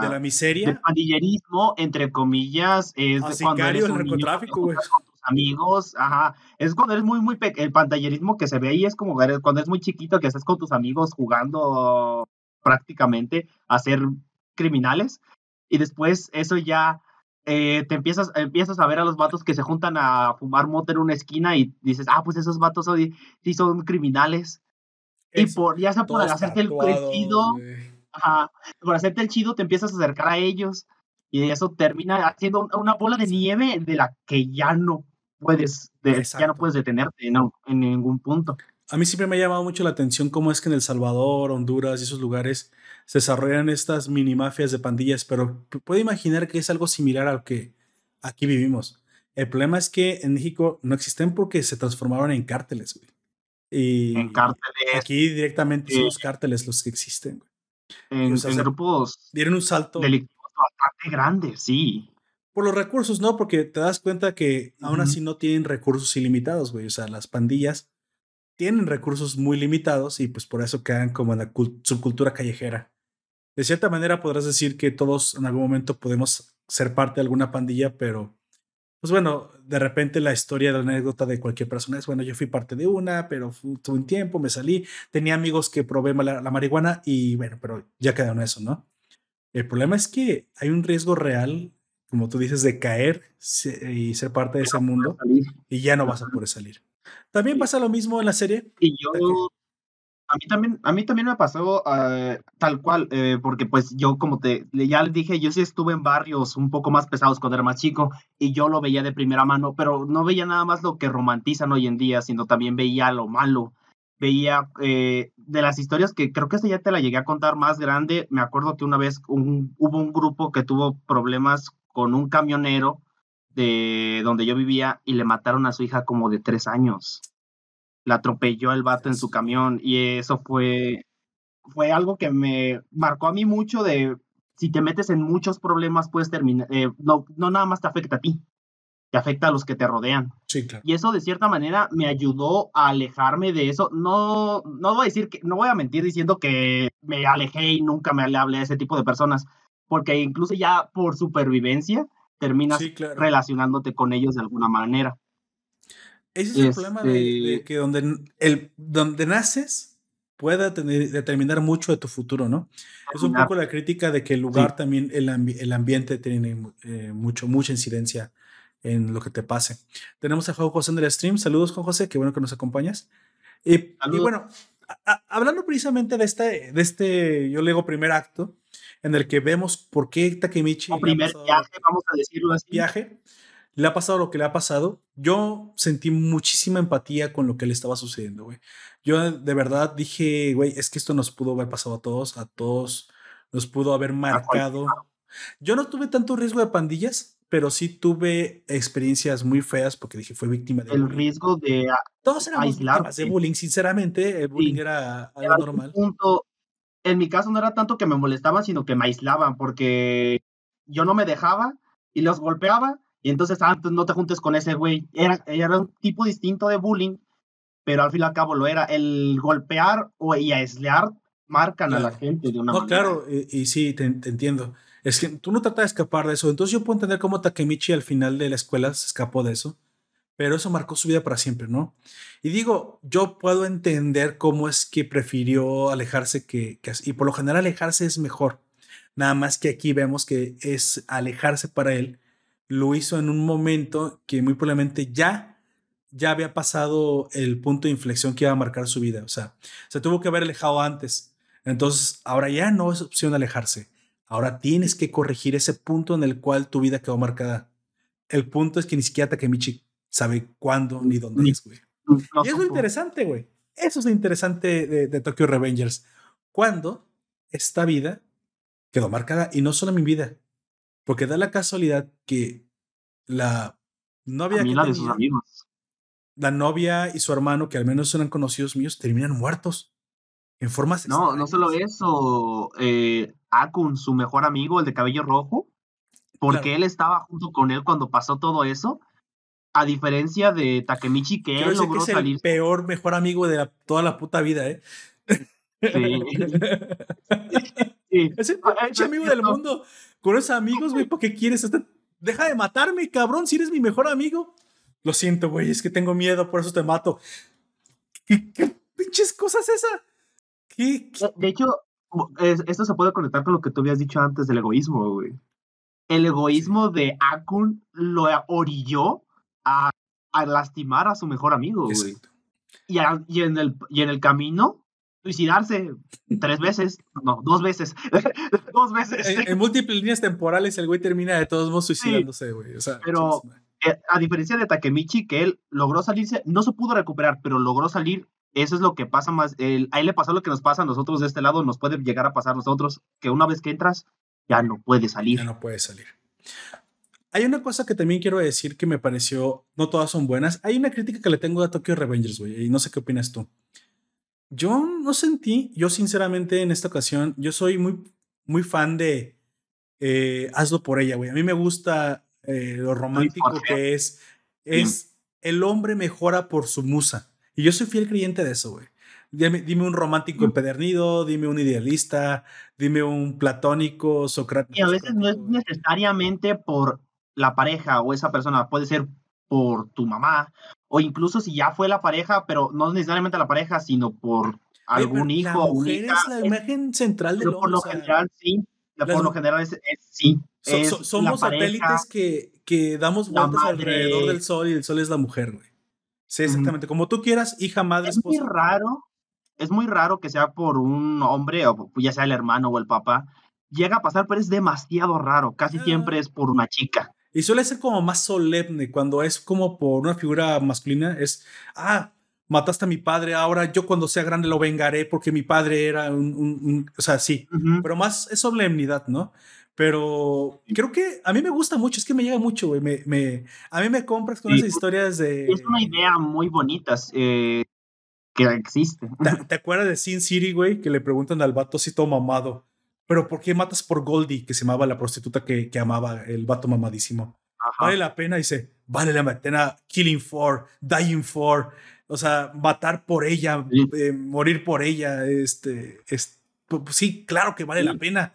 de la miseria. El pandillerismo, entre comillas, es de cuando eres un narcotráfico, güey amigos, ajá, es cuando eres muy, muy pequeño, el pantallerismo que se ve ahí es como cuando es muy chiquito, que estás con tus amigos jugando prácticamente a ser criminales, y después eso ya eh, te empiezas, empiezas a ver a los vatos que se juntan a fumar moto en una esquina y dices, ah, pues esos vatos sí son criminales. y por, ya sea por hacerte el chido, ajá, por hacerte el chido te empiezas a acercar a ellos y eso termina haciendo una bola de nieve de la que ya no puedes, ya no puedes detenerte no, en ningún punto. A mí siempre me ha llamado mucho la atención cómo es que en El Salvador, Honduras y esos lugares se desarrollan estas mini mafias de pandillas, pero puedo imaginar que es algo similar al que aquí vivimos. El problema es que en México no existen porque se transformaron en cárteles, güey. Y en cárteles. Aquí directamente son los cárteles los que existen, En, grupos. Dieron un salto. Delictivos bastante grande, sí. Por los recursos, ¿no? Porque te das cuenta que aún así no tienen recursos ilimitados, güey. O sea, las pandillas tienen recursos muy limitados y pues por eso quedan como en la subcultura callejera. De cierta manera podrás decir que todos en algún momento podemos ser parte de alguna pandilla, pero pues bueno, de repente la historia, la anécdota de cualquier persona es, bueno, yo fui parte de una, pero tuve un tiempo, me salí, tenía amigos que probé la, la marihuana y bueno, pero ya quedaron eso, ¿no? El problema es que hay un riesgo real como tú dices, de caer y ser parte de ese mundo y ya no vas a poder salir. También pasa lo mismo en la serie. Y yo, A mí también, a mí también me pasó uh, tal cual, eh, porque pues yo como te, ya les dije, yo sí estuve en barrios un poco más pesados cuando era más chico y yo lo veía de primera mano, pero no veía nada más lo que romantizan hoy en día, sino también veía lo malo. Veía eh, de las historias que creo que esta ya te la llegué a contar más grande. Me acuerdo que una vez un, hubo un grupo que tuvo problemas con un camionero de donde yo vivía y le mataron a su hija como de tres años la atropelló el vato en su camión y eso fue, fue algo que me marcó a mí mucho de si te metes en muchos problemas puedes terminar, eh, no, no nada más te afecta a ti, te afecta a los que te rodean. Sí, claro. Y eso de cierta manera me ayudó a alejarme de eso. No, no voy a decir que, no voy a mentir diciendo que me alejé y nunca me hablé a ese tipo de personas, porque incluso ya por supervivencia terminas relacionándote con ellos de alguna manera. Ese es el problema de, este que donde, el, donde naces pueda determinar mucho de tu futuro, ¿no? Es un poco la crítica de que el lugar también, el, el, ambiente tiene eh, mucho, mucha incidencia en lo que te pase. Tenemos a Juan José en el stream. Saludos, Juan José, qué bueno que nos acompañas. Y, y bueno, hablando precisamente de este, de este, yo le digo primer acto, en el que vemos por qué Takemichi... O primer viaje, vamos a decirlo así. Viaje le ha pasado lo que le ha pasado, yo sentí muchísima empatía con lo que le estaba sucediendo, güey. Yo de verdad dije, güey, es que esto nos pudo haber pasado a todos, a todos, nos pudo haber marcado. Yo no tuve tanto riesgo de pandillas, pero sí tuve experiencias muy feas porque dije, fue víctima de El riesgo de Todos éramos víctimas de bullying, sinceramente, el bullying era algo normal. Punto, en mi caso no era tanto que me molestaban, sino que me aislaban porque yo no me dejaba y los golpeaba y entonces antes ah, no te juntes con ese güey. Era, era un tipo distinto de bullying, pero al fin y al cabo lo era. El golpear o y aislar marcan a la gente de una no, claro, y, sí, te, entiendo. Es que tú no tratas de escapar de eso. Entonces yo puedo entender cómo Takemichi al final de la escuela se escapó de eso, pero eso marcó su vida para siempre, ¿no? Y digo, yo puedo entender cómo es que prefirió alejarse que, que y por lo general alejarse es mejor. Nada más que aquí vemos que es alejarse para él lo hizo en un momento que muy probablemente ya, ya había pasado el punto de inflexión que iba a marcar su vida. O sea, se tuvo que haber alejado antes. Entonces, ahora ya no es opción alejarse. Ahora tienes que corregir ese punto en el cual tu vida quedó marcada. El punto es que ni siquiera Takemichi sabe cuándo ni dónde es, güey. y eso es interesante, güey. Eso es lo interesante de, de Tokyo Revengers. Cuando esta vida quedó marcada y no solo mi vida, porque da la casualidad que la novia que de sus amigos. La novia y su hermano, que al menos eran conocidos míos, terminan muertos. En formas. No, no solo eso. Eh, Akun, su mejor amigo, el de cabello rojo, porque él estaba junto con él cuando pasó todo eso. A diferencia de Takemichi, que él logró que es El peor mejor amigo de toda la puta vida, ¿eh? Sí. Es el ah, pinche amigo del mundo. Con esos amigos, güey, ¿por qué quieres? Deja de matarme, cabrón, si eres mi mejor amigo. Lo siento, güey, es que tengo miedo, por eso te mato. ¿Qué, pinches cosas es esa? ¿Qué, De hecho, esto se puede conectar con lo que tú habías dicho antes del egoísmo, güey. El egoísmo de Akun lo orilló a, a, lastimar a su mejor amigo, güey. Y, y, en el, y en el camino suicidarse tres veces, no, dos veces, dos veces. En, múltiples líneas temporales el güey termina de todos modos suicidándose, güey. pero eh, a diferencia de Takemichi, que él logró salirse, no se pudo recuperar, pero logró salir. Eso es lo que pasa más. El, a él le pasó lo que nos pasa a nosotros de este lado, nos puede llegar a pasar a nosotros, que una vez que entras, ya no puede salir. Ya no puede salir. Hay una cosa que también quiero decir que me pareció, no todas son buenas. Hay una crítica que le tengo a Tokyo Revengers, güey, y no sé qué opinas tú. Yo no sentí, yo sinceramente en esta ocasión, yo soy muy, muy fan de eh, Hazlo por ella, güey. A mí me gusta eh, lo romántico que es. Es el hombre mejora por su musa. Y yo soy fiel creyente de eso, güey. Dime, dime, un romántico empedernido, dime un idealista, dime un platónico, socrático. Y a veces no es necesariamente por la pareja o esa persona, puede ser por tu mamá, o incluso si ya fue la pareja, pero no necesariamente la pareja, sino por algún hijo. La mujer es la imagen central del hombre. Por lo general, sí. por lo general, es, sí. somos satélites que, que damos vueltas alrededor del sol y el sol es la mujer, güey. Sí, exactamente. Como tú quieras, hija, madre, es Muy raro. es muy raro que sea por un hombre, o ya sea el hermano o el papá, llega a pasar, pero es demasiado raro, casi Ah. siempre es por una chica. Y suele ser como más solemne cuando es como por una figura masculina. Es, ah, mataste a mi padre, ahora yo cuando sea grande lo vengaré porque mi padre era un, un- un- o sea, sí, pero más es solemnidad, ¿no? Pero creo que a mí me gusta mucho, es que me llega mucho, güey. Me, me- a mí me compras con Sí, esas historias de... Es una idea muy bonita eh, que existe. ¿Te, te acuerdas de Sin City, güey? Que le preguntan al vato así todo mamado. Pero ¿por qué matas por Goldie, que se llamaba la prostituta que, que amaba el vato mamadísimo? Ajá. Vale la pena, dice, vale la pena killing for, dying for, o sea, matar por ella, Sí. eh, morir por ella, este, es, pu- pues sí, claro que vale la pena.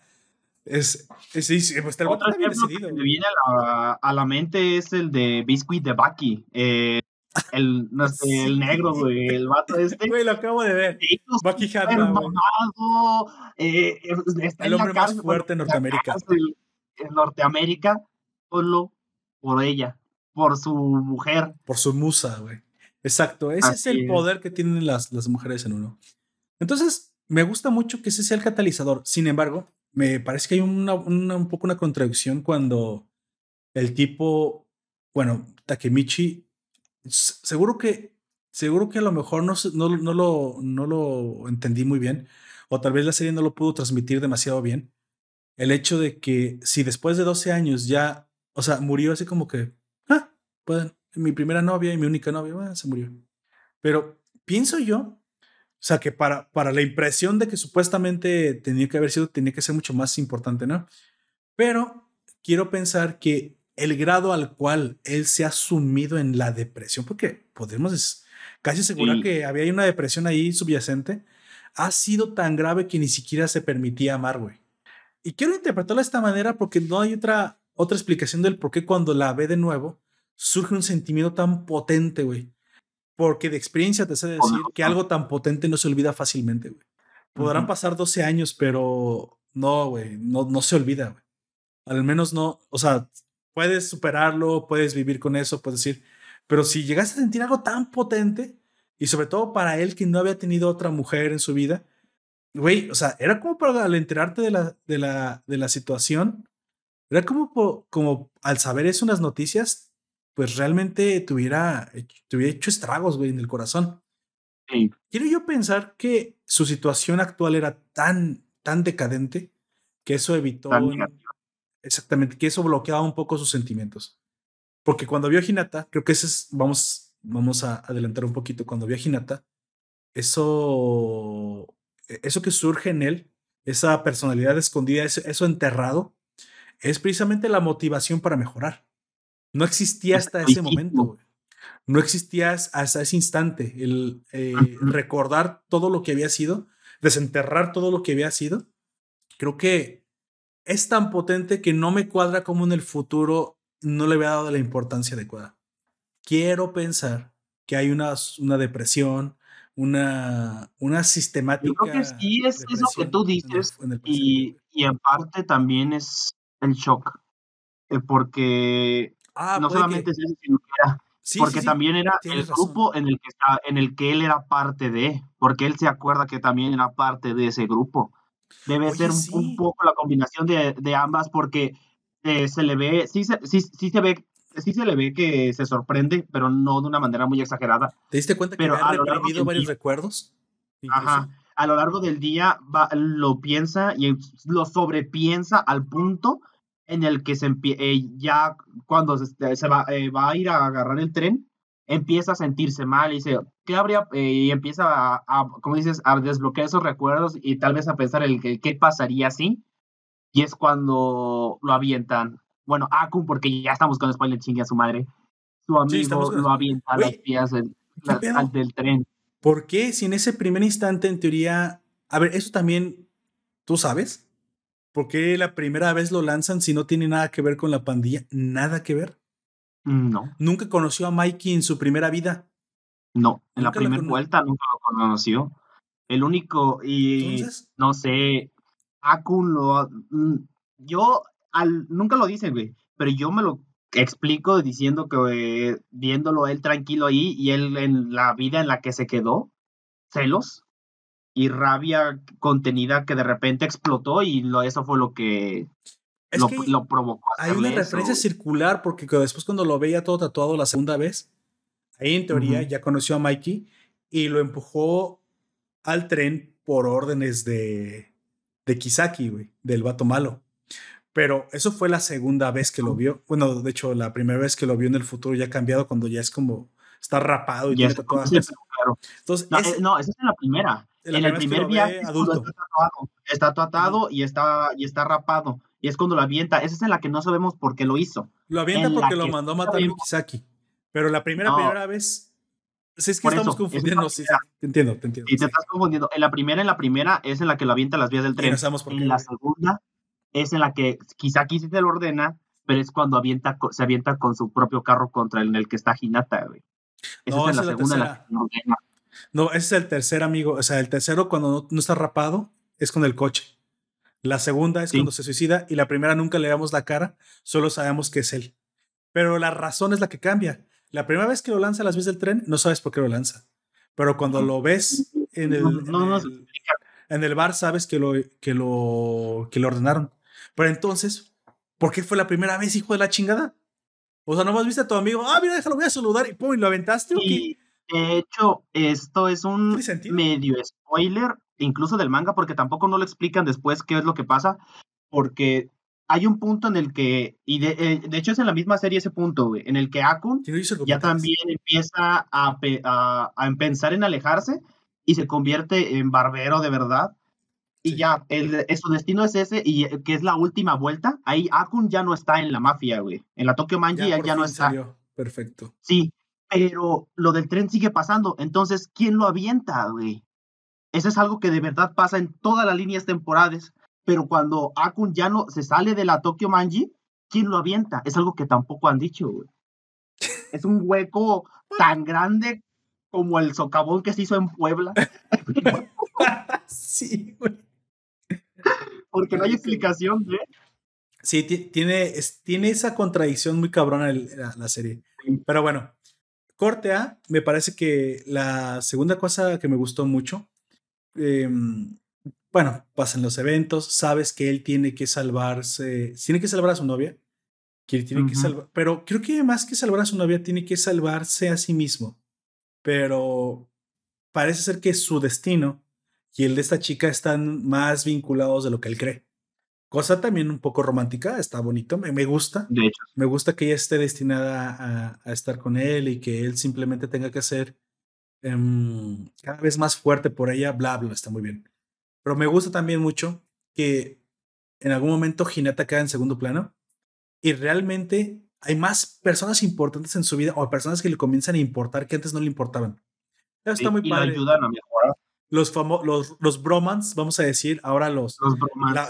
Es, es, sí, pues Otro ejemplo que me viene a la, a la mente es el de Biscuit de Bucky. eh, el, no sé, el negro, güey, el vato este. Güey, lo acabo de ver. Bucky mamado, eh, está El en la hombre más fuerte en Norteamérica. cárcel En Norteamérica, solo por ella, por su mujer. por su musa, güey. Exacto, ese es el es. poder que tienen las, las mujeres en uno. Entonces, me gusta mucho que ese sea el catalizador. Sin embargo, me parece que hay una, una- un poco una contradicción cuando el tipo, bueno, Takemichi, seguro que, seguro que a lo mejor no, no, no lo, no lo entendí muy bien, o tal vez la serie no lo pudo transmitir demasiado bien. El hecho de que si después de 12 años ya, o sea, murió así como que, ah, pueden, mi primera novia y mi única novia, se murió. Pero pienso yo, o sea, que para, para la impresión de que supuestamente tenía que haber sido, tenía que ser mucho más importante, ¿no? Pero quiero pensar que el grado al cual él se ha sumido en la depresión, porque podemos casi asegurar Sí. que había una depresión ahí subyacente, ha sido tan grave que ni siquiera se permitía amar, güey. Y quiero interpretarlo de esta manera porque no hay otra, otra explicación del por qué cuando la ve de nuevo surge un sentimiento tan potente, güey. Porque de experiencia te sé decir que algo tan potente no se olvida fácilmente, güey. Podrán pasar 12 años, pero no, güey, no, no se olvida, güey. Al menos no, o sea, puedes superarlo, puedes vivir con eso, puedes decir, pero si llegaste a sentir algo tan potente, y sobre todo para él que no había tenido otra mujer en su vida, güey, o sea, era como para al enterarte de la, de la, de la situación, era como, po- como al saber eso en las noticias, pues realmente te hubiera, hecho- te hubiera hecho estragos, güey, en el corazón. Sí. Quiero yo pensar que su situación actual era tan, tan decadente que eso evitó Tan un-. Exactamente, que eso bloqueaba un poco sus sentimientos. Porque cuando vio a Hinata, creo que ese es, vamos, vamos a adelantar un poquito, cuando vio a Hinata, eso, e- eso que surge en él, esa personalidad escondida, eso, eso enterrado, es precisamente la motivación para mejorar. No existía hasta ese momento. No existía hasta ese instante el eh, recordar todo lo que había sido, desenterrar todo lo que había sido. Creo que es tan potente que no me cuadra como en el futuro no le había dado la importancia adecuada. Quiero pensar que hay una, una depresión, una, una sistemática. Yo creo que sí es eso que tú en el- dices en el presente, y, y en parte también es el shock, eh, porque Ah, no puede que- solamente es eso, sino que era, sí, porque sí, sí, también era el razón. grupo en el que está, en el que él era parte de, porque él se acuerda que también era parte de ese grupo. Debe Oye, ser un, sí. un poco la combinación de, de ambas, porque eh, se le ve, sí se, sí, sí se ve, sí se le ve que se sorprende, pero no de una manera muy exagerada. ¿Te diste cuenta que pero había a lo largo reprimido varios día- recuerdos? Incluso. Ajá. A lo largo del día va, lo piensa y lo sobrepiensa al punto en el que se eh, ya cuando se, se va, eh, va a ir a agarrar el tren, empieza a sentirse mal y dice, ¿qué habría? eh, y empieza a, a, como dices, a desbloquear esos recuerdos y tal vez a pensar el que qué pasaría si. Y es cuando lo avientan. Bueno, Akun, porque ya estamos con spoiler chingue a su madre. Su Sí, amigo con lo avienta a las vías del, del tren. ¿Por qué si en ese primer instante, en teoría, a ver, eso también, tú sabes, ¿por qué la primera vez lo lanzan si no tiene nada que ver con la pandilla? Nada que ver. No. Nunca conoció a Mikey en su primera vida. No, en la primera vuelta nunca lo conoció. El único, y Entonces, no sé, Akun lo. mm, Yo, al, nunca lo dicen, güey, pero yo me lo explico diciendo que eh, viéndolo él tranquilo ahí y él en la vida en la que se quedó, celos. y rabia contenida que de repente explotó y lo, eso fue lo que, lo, provocó. Hay una referencia circular porque después cuando lo veía todo tatuado la segunda vez, ahí en teoría ya conoció a Mikey y lo empujó al tren por órdenes de, de Kisaki, güey, del vato malo. Pero eso fue la segunda vez que lo vio. Bueno, de hecho, la primera vez que lo vio en el futuro ya ha cambiado cuando ya es como está rapado y tiene tatuajes. Entonces, eh, no, esa es la primera. En, el primer viaje adulto. está tatuado, y, está, y está rapado. Y es cuando lo avienta. Esa es en la que no sabemos por qué lo hizo. Lo avienta porque lo mandó a matar a Kisaki. Pero la primera, primera vez. Si es que estamos confundiendo. Sí, te entiendo, te entiendo. Y te estás confundiendo. En la primera, en la primera es en la que lo avienta las vías del tren. en la segunda es en la que aquí sí te lo ordena, pero es cuando avienta, se avienta con su propio carro contra el, en el que está Hinata, güey. Esa no, es, la segunda la que ordena. No, ese es el tercer amigo. O sea, el tercero cuando no, está rapado es con el coche. La segunda es cuando se suicida y la primera nunca le damos la cara, solo sabemos que es él. Pero la razón es la que cambia. La primera vez que lo lanza a las vías del tren, no sabes por qué lo lanza. Pero cuando lo ves en el, en el, bar, sabes que lo, que, lo, que lo ordenaron. Pero entonces, ¿por qué fue la primera vez, hijo de la chingada? O sea, nomás viste a tu amigo, ah, mira, déjalo, voy a saludar y pum, y lo aventaste. Y, de hecho, esto es un medio spoiler, incluso del manga, porque tampoco no lo explican después qué es lo que pasa, porque hay un punto en el que, y de, eh, hecho es en la misma serie ese punto, en el que Akun ya también empieza a, a, a, pensar en alejarse y se convierte en barbero de verdad y ya, el, su destino es ese y eh, que es la última vuelta. Ahí Akun ya no está en la mafia, güey. En la Tokyo Manji ya, ya no está. Perfecto. Sí, pero lo del tren sigue pasando. Entonces, ¿quién lo avienta, güey? Eso es algo que de verdad pasa en todas las líneas temporales. Pero cuando Akun ya no se sale de la Tokyo Manji, ¿quién lo avienta? Es algo que tampoco han dicho, güey. Es un hueco tan grande como el socavón que se hizo en Puebla. sí, güey porque no hay explicación de... Sí, tiene, tiene esa contradicción muy cabrona la, la serie. Pero bueno, corte A, me parece que la segunda cosa que me gustó mucho, em, bueno, pasan los eventos, sabes que él tiene que salvarse, tiene que salvar a su novia, que tiene que salvar, pero creo que más que salvar a su novia, tiene que salvarse a sí mismo. Pero parece ser que su destino y el de esta chica están más vinculados de lo que él cree. Cosa también un poco romántica, está bonito, me, me gusta. De hecho. Me gusta que ella esté destinada a, estar con él y que él simplemente tenga que ser em, cada vez más fuerte por ella, bla, bla, está muy bien. Pero me gusta también mucho que en algún momento Hinata queda en segundo plano y realmente hay más personas importantes en su vida o personas que le comienzan a importar que antes no le importaban. está muy padre. ayudan a mejorar los, los, los bromans, vamos a decir, ahora los,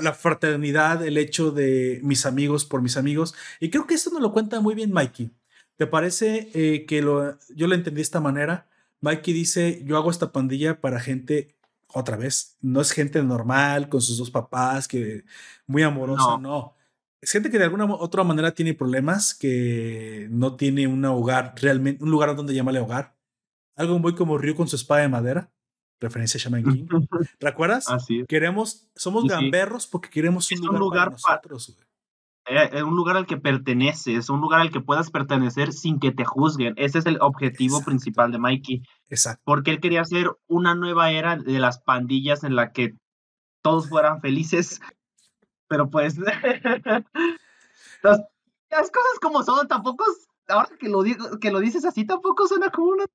la, fraternidad, el hecho de mis amigos por mis amigos. Y creo que esto nos lo cuenta muy bien Mikey. ¿Te parece eh, que lo, yo lo entendí de esta manera? Mikey dice, yo hago esta pandilla para gente, otra vez, no es gente normal con sus dos papás, que muy amorosa, no. Es gente que de alguna otra manera tiene problemas, que no tiene un hogar realmente, un lugar donde llamarle hogar. Algo muy como Ryu con su espada de madera referencia a Shaman King. ¿Recuerdas? Así Queremos, somos gamberros porque queremos un, lugar, para nosotros. Es eh, un lugar al que perteneces, un lugar al que puedas pertenecer sin que te juzguen. Ese es el objetivo principal de Mikey. Exacto. Porque él quería hacer una nueva era de las pandillas en la que todos fueran felices. Pero pues. las, cosas como son, tampoco. Ahora que lo, que lo dices así, tampoco suena como una.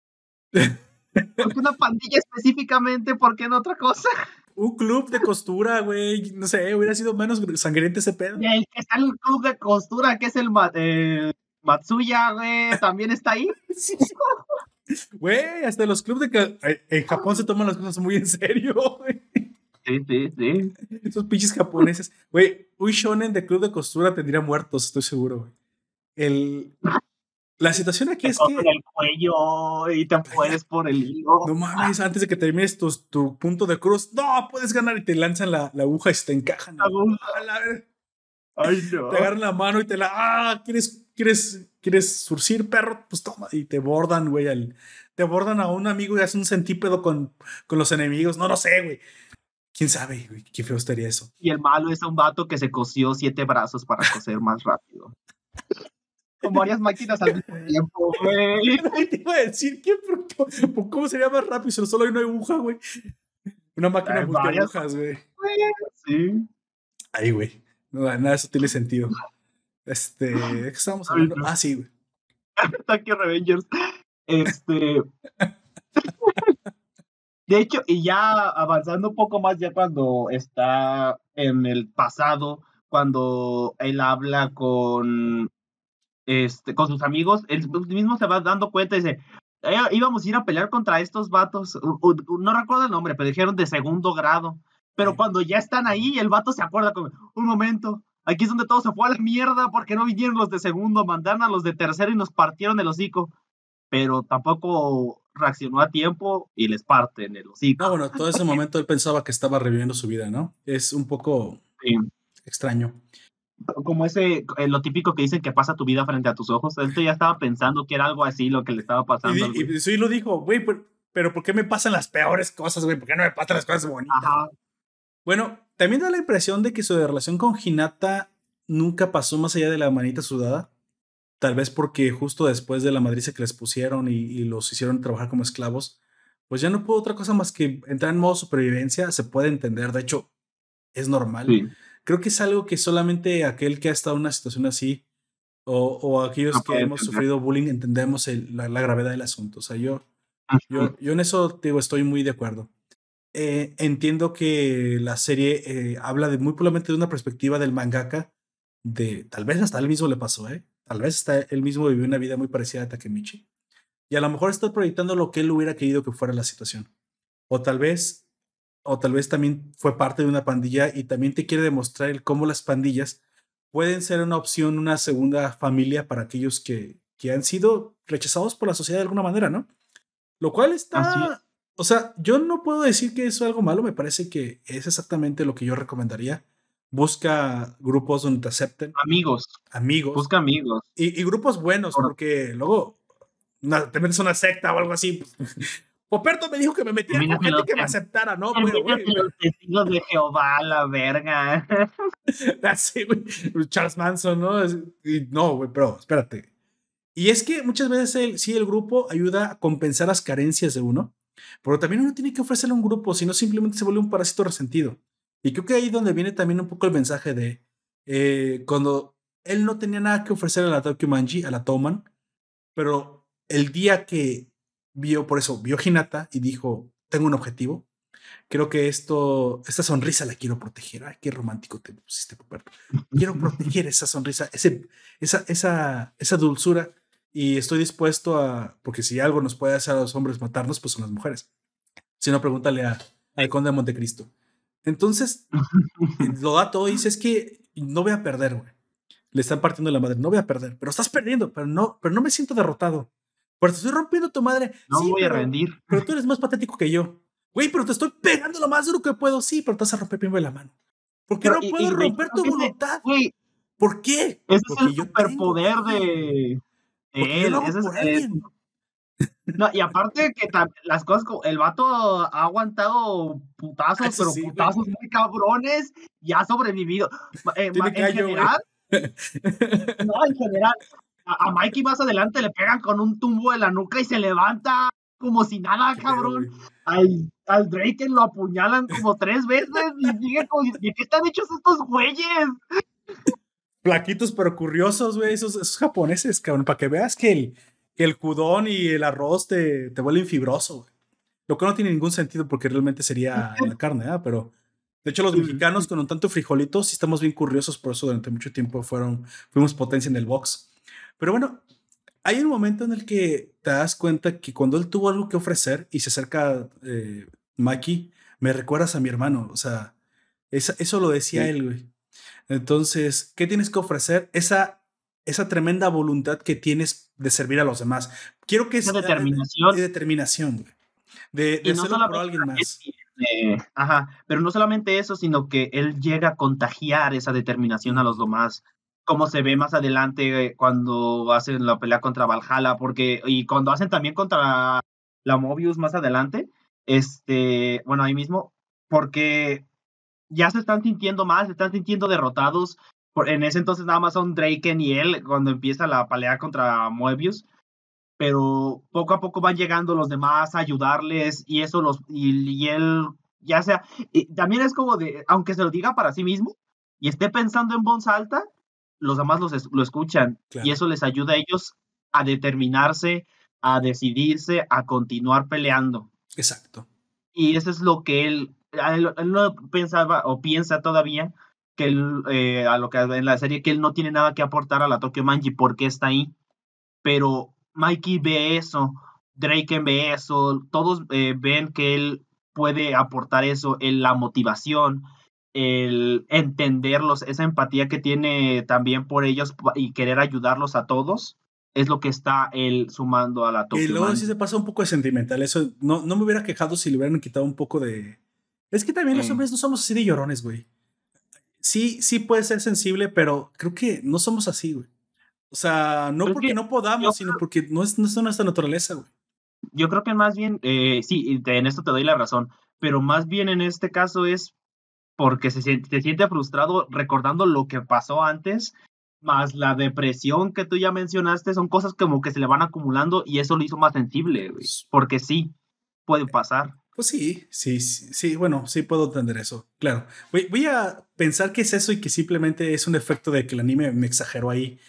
¿Por qué una pandilla específicamente? ¿Por qué no otra cosa? Un club de costura, güey. No sé, hubiera sido menos sangriente ese pedo. Y el que está en el club de costura, que es el eh, Matsuya, güey, también está ahí. Güey, hasta los clubes de en Japón se toman las cosas muy en serio, güey. Sí, sí, sí. Esos pinches japoneses. Güey, un shonen de club de costura tendría muertos, estoy seguro, güey. El, la situación aquí es que. el cuello y te puedes por el hilo. No mames, antes de que termines tu, tu, punto de cruz, no, puedes ganar y te lanzan la, la aguja y se te encajan. Ay, no. Te agarran la mano y te la. ¡Ah! ¿Quieres, quieres, quieres surcir, perro? Pues toma. Y te bordan, güey. Al, te bordan a un amigo y hacen un centípedo con, con los enemigos. No lo sé, güey. ¿Quién sabe, güey? Qué feo estaría eso. Y el malo es un vato que se cosió siete brazos para coser más rápido. Con varias máquinas al mismo tiempo, güey. Te iba a decir, ¿qué, ¿cómo sería más rápido si solo hay una aguja, güey? Una máquina de agujas, güey. Sí. Ahí, güey. No, nada de eso tiene sentido. Este, ¿qué estábamos hablando? Ah, sí, güey. Ataque Revengers. Este. de hecho, y ya avanzando un poco más, ya cuando está en el pasado, cuando él habla con este, con sus amigos, él mismo se va dando cuenta y dice, eh, íbamos a ir a pelear contra estos vatos, no recuerdo el nombre, pero dijeron de segundo grado. Pero cuando ya están ahí, el vato se acuerda como, un momento, aquí es donde todo se fue a la mierda porque no vinieron los de segundo, mandaron a los de tercero y nos partieron el hocico. Pero tampoco reaccionó a tiempo y les parten el hocico. No, bueno, todo ese momento él pensaba que estaba reviviendo su vida, ¿no? Es un poco extraño como ese, eh, lo típico que dicen que pasa tu vida frente a tus ojos. Él ya estaba pensando que era algo así lo que le estaba pasando. Y, sí lo dijo, güey, pero, ¿por qué me pasan las peores cosas, güey? ¿Por qué no me pasan las cosas bonitas? Bueno, también da la impresión de que su relación con Hinata nunca pasó más allá de la manita sudada. Tal vez porque justo después de la madriza que les pusieron y, los hicieron trabajar como esclavos, pues ya no pudo otra cosa más que entrar en modo supervivencia. Se puede entender, de hecho, es normal. Sí creo que es algo que solamente aquel que ha estado en una situación así o, o aquellos que hemos sufrido bullying entendemos la, gravedad del asunto. O sea, yo, yo, yo en eso digo, estoy muy de acuerdo. Eh, entiendo que la serie eh, habla de muy probablemente de una perspectiva del mangaka, de tal vez hasta él mismo le pasó, ¿eh? Tal vez hasta él mismo vivió una vida muy parecida a Takemichi. Y a lo mejor está proyectando lo que él hubiera querido que fuera la situación. O tal vez o tal vez también fue parte de una pandilla y también te quiere demostrar el cómo las pandillas pueden ser una opción, una segunda familia para aquellos que, que han sido rechazados por la sociedad de alguna manera, ¿no? Lo cual está... O sea, yo no puedo decir que eso es algo malo, me parece que es exactamente lo que yo recomendaría. Busca grupos donde te acepten. Amigos. Amigos. Busca amigos. Y, grupos buenos, porque luego te metes una secta o algo así. Poperto me dijo que me metiera con gente que me aceptara, ¿no? Pero, güey. Los testigos de Jehová, la verga. Así, güey. Charles Manson, ¿no? Y no, güey, pero espérate. Y es que muchas veces el, sí el grupo ayuda a compensar las carencias de uno, pero también uno tiene que ofrecerle a un grupo, si no simplemente se vuelve un parásito resentido. Y creo que ahí donde viene también un poco el mensaje de eh, cuando él no tenía nada que ofrecer a la Tokyo Manji, a la Toman, pero el día que vio, por eso, vio Hinata y dijo, tengo un objetivo. Creo que esto, esta sonrisa la quiero proteger. Ay, qué romántico te pusiste, Puperto. Quiero proteger esa sonrisa, ese, esa, esa, esa dulzura. Y estoy dispuesto a, porque si algo nos puede hacer a los hombres matarnos, pues son las mujeres. Si no, pregúntale a, al conde de Montecristo. Entonces, lo da todo y dice, es que no voy a perder, güey. Le están partiendo la madre, no voy a perder, pero estás perdiendo, pero no, pero no me siento derrotado. Pero te estoy rompiendo tu madre. No voy a rendir. Pero tú eres más patético que yo. Güey, pero te estoy pegando lo más duro que puedo. Sí, pero te vas a romper primero la mano. ¿Por qué no puedo romper tu voluntad? Güey, ¿Por qué? Ese es el superpoder de él. Ese es, no, y aparte que las cosas, el vato ha aguantado putazos, pero putazos muy cabrones y ha sobrevivido. Eh, en general, no, en general, a, Mikey más adelante le pegan con un tumbo de la nuca y se levanta como si nada, cabrón. Al, al Drake lo apuñalan como tres veces y sigue como, ¿de qué están hechos estos güeyes? Plaquitos pero curiosos, güey, esos, japoneses, cabrón, para que veas que el, que el cudón y el arroz te, te vuelven fibroso, Lo que no tiene ningún sentido porque realmente sería la carne, ¿eh? Pero, de hecho, los mexicanos con un tanto frijolitos sí estamos bien curiosos, por eso durante mucho tiempo fueron, fuimos potencia en el box. Pero bueno, hay un momento en el que te das cuenta que cuando él tuvo algo que ofrecer y se acerca eh, Maki, me recuerdas a mi hermano. O sea, eso lo decía él, güey. Entonces, ¿qué tienes que ofrecer? Esa, esa tremenda voluntad que tienes de servir a los demás. Quiero que esa determinación. determinación, güey. De, de hacerlo por alguien más. ajá, pero no solamente eso, sino que él llega a contagiar esa determinación a los demás como se ve más adelante cuando hacen la pelea contra Valhalla, porque, y cuando hacen también contra la Mobius más adelante, este, bueno, ahí mismo, porque ya se están sintiendo mal, se están sintiendo derrotados. En ese entonces nada más son Draken y él cuando empieza la pelea contra Mobius, pero poco a poco van llegando los demás a ayudarles y eso los, y, él ya sea, y también es como de, aunque se lo diga para sí mismo y esté pensando en voz alta, los demás los, lo escuchan y eso les ayuda a ellos a determinarse, a decidirse, a continuar peleando. Exacto. Y eso es lo que él, él, no pensaba o piensa todavía que él, eh, a lo que en la serie, que él no tiene nada que aportar a la Tokyo Manji porque está ahí. Pero Mikey ve eso, Drake ve eso, todos eh, ven que él puede aportar eso en la motivación, el entenderlos, esa empatía que tiene también por ellos y querer ayudarlos a todos, es lo que está él sumando a la Tokyo Y luego sí se pasa un poco de sentimental. Eso no, no me hubiera quejado si le hubieran quitado un poco de. Es que también los hombres no somos así de llorones, güey. Sí, sí puede ser sensible, pero creo que no somos así, güey. O sea, no porque no podamos, sino porque no es, no es nuestra naturaleza, güey. Yo creo que más bien, eh, sí, en esto te doy la razón, pero más bien en este caso es porque se siente, siente frustrado recordando lo que pasó antes, más la depresión que tú ya mencionaste, son cosas como que se le van acumulando y eso lo hizo más sensible, porque sí, puede pasar. Pues sí, sí, sí, bueno, sí puedo entender eso, claro. Voy, voy, a pensar que es eso y que simplemente es un efecto de que el anime me exageró ahí.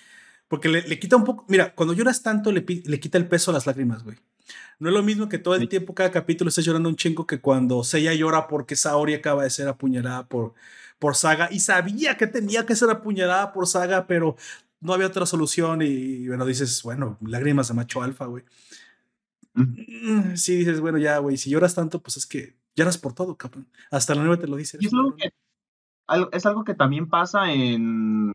Porque le, le quita un poco, mira, cuando lloras tanto le, le quita el peso a las lágrimas, güey. No es lo mismo que todo el tiempo, cada capítulo estés llorando un chingo que cuando Seiya llora porque Saori acaba de ser apuñalada por, por Saga y sabía que tenía que ser apuñalada por Saga, pero no había otra solución y, bueno, dices, bueno, lágrimas de macho alfa, güey. Mm, sí, dices, bueno, ya, güey, si lloras tanto, pues es que lloras por todo, cabrón. Hasta la nueve te lo dice. Es algo, es algo que también pasa en,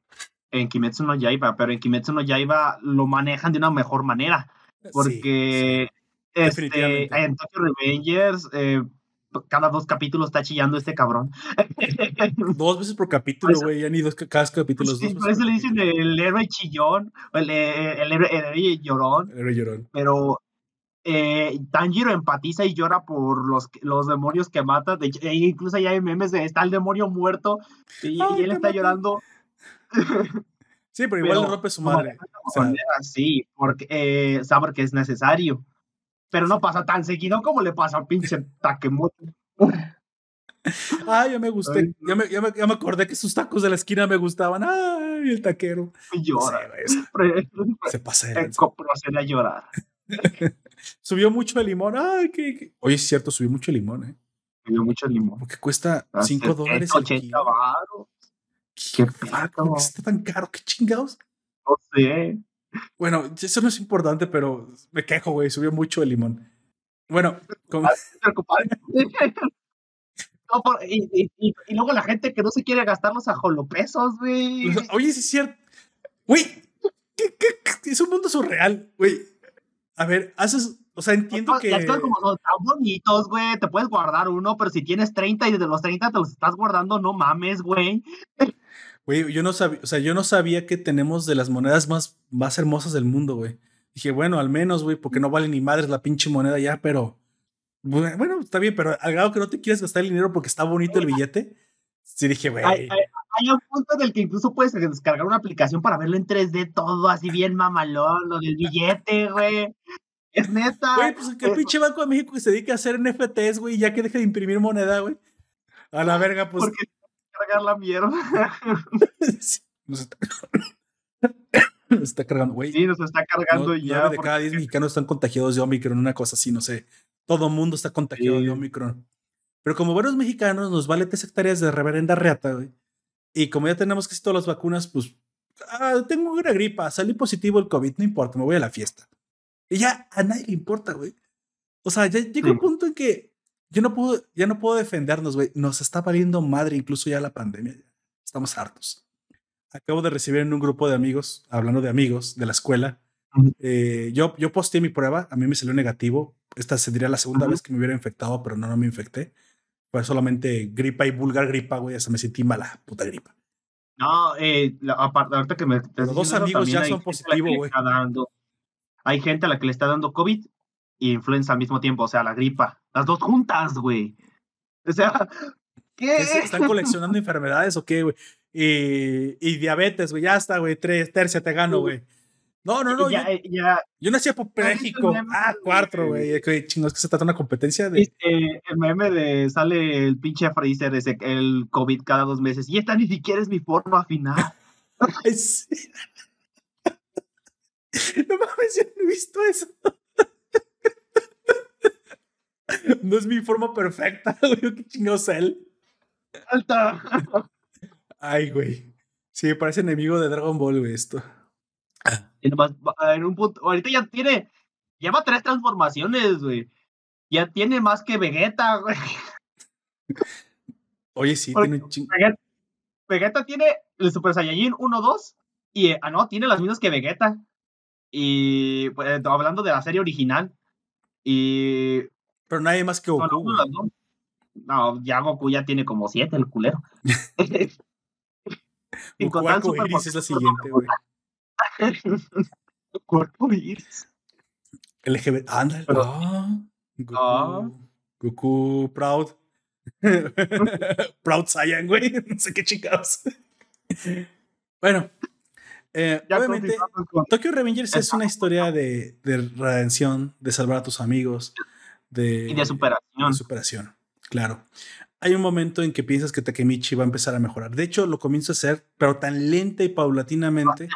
en Kimetsu no Yaiba, pero en Kimetsu no Yaiba lo manejan de una mejor manera. Porque este, en Tokyo Revengers, eh, cada dos capítulos está chillando este cabrón. dos veces por capítulo, güey, ya ni dos cada capítulo. Sí, por eso le dicen el héroe chillón, el, el, héroe, llorón. El héroe llorón. Pero eh, Tanjiro empatiza y llora por los, los demonios que mata. De e incluso ya hay memes de está el demonio muerto y, él está llorando. Sí, pero igual le rompe su madre. sí, porque eh, sabe que es necesario pero no pasa tan seguido como le pasa a pinche Takemoto. Ay, ya me gusté. Ya me, ya, me, ya me, acordé que sus tacos de la esquina me gustaban. Ay, el taquero. Llora. se pasa de a llorar. subió mucho el limón. Ay, qué, Oye, es cierto, subió mucho el limón, ¿eh? Subió mucho el limón. Porque cuesta 5 dólares. 80 baros. ¿Qué, ¿Qué está tan caro? ¿Qué chingados? No sé. Bueno, eso no es importante, pero me quejo, güey. Subió mucho el limón. Bueno, como... y, luego la gente que no se quiere gastar los ajolopesos, güey. Oye, sí es cierto. Güey, ¿qué, es un mundo surreal, güey. A ver, haces. O sea, entiendo que. Estos como son tan bonitos, güey. Te puedes guardar uno, pero si tienes 30 y de los 30 te los estás guardando, no mames, güey. Güey, yo no sabía, o sea, yo no sabía que tenemos de las monedas más, más hermosas del mundo, güey. Dije, bueno, al menos, güey, porque no vale ni madres la pinche moneda ya, pero. Bueno, está bien, pero al grado que no te quieres gastar el dinero porque está bonito el billete. Sí, dije, güey. Hay, un punto en el que incluso puedes descargar una aplicación para verlo en 3D, todo así bien mamalón, lo del billete, güey. Es neta. Güey, pues el pinche Banco de México que se dedica a hacer NFTs, güey, ya que deje de imprimir moneda, güey. A la verga, pues cargar la mierda. nos, está... está cargando, güey. Sí, nos está cargando ya. de cada 10 mexicanos están contagiados de Omicron, una cosa así, no sé. Todo mundo está contagiado de Omicron. Pero como buenos mexicanos, nos vale tres hectáreas de reverenda reata, güey. Y como ya tenemos casi todas las vacunas, pues ah, tengo una gripa, salí positivo el COVID, no importa, me voy a la fiesta. Y ya a nadie le importa, güey. O sea, ya llega un punto en que yo no puedo, ya no puedo defendernos, güey. Nos está valiendo madre incluso ya la pandemia. Estamos hartos. Acabo de recibir en un grupo de amigos, hablando de amigos de la escuela. Eh, yo, yo posteé mi prueba, a mí me salió negativo. esta sería la segunda vez que me hubiera infectado, pero no, no me infecté. Fue solamente gripa y vulgar gripa, güey. Hasta me sentí mala, puta gripa. No, eh, aparte, ahorita que me. Los dos amigos ya son positivos, güey. Hay gente a la que le está dando COVID y influenza al mismo tiempo, o sea, la gripa. Las dos juntas, güey. O sea, ¿qué? ¿Están coleccionando enfermedades o qué, güey? Y, y diabetes, güey, ya está, güey. Tres, tercia te gano, güey. No, no, no. Ya, yo, ya, yo nací apopléjico. Ah, cuatro, güey. Chingos, que se trata de una competencia de. Este, el meme de sale el pinche Freezer, ese, el COVID cada dos meses. Y esta ni siquiera es mi forma final. No mames, yo no he visto eso. No es mi forma perfecta, güey. Qué chingados él. Alta. Ay, güey. Sí, parece enemigo de Dragon Ball, güey, esto. en un punto, ahorita ya tiene, lleva tres transformaciones, güey. Ya tiene más que Vegeta, güey. Oye, sí, tiene ching... Vegeta, tiene el Super Saiyajin 1, 2 y, ah, no, tiene las mismas que Vegeta. Y, pues, hablando de la serie original. Y... Pero nadie más que Goku. No, ya Goku ya tiene como siete, el culero. Goku Iris es la siguiente, güey. Cuerpo iris. LGBT. Ándale. Ah, Goku, ah. Goku Proud. Proud Saiyan, güey. No sé qué chingados. bueno. Eh, obviamente, Tokyo Revengers es una historia de, de, redención, de salvar a tus amigos, de, y de superación. De superación, claro hay un momento en que piensas que Takemichi va a empezar a mejorar. De hecho, lo comienza a hacer, pero tan lenta y paulatinamente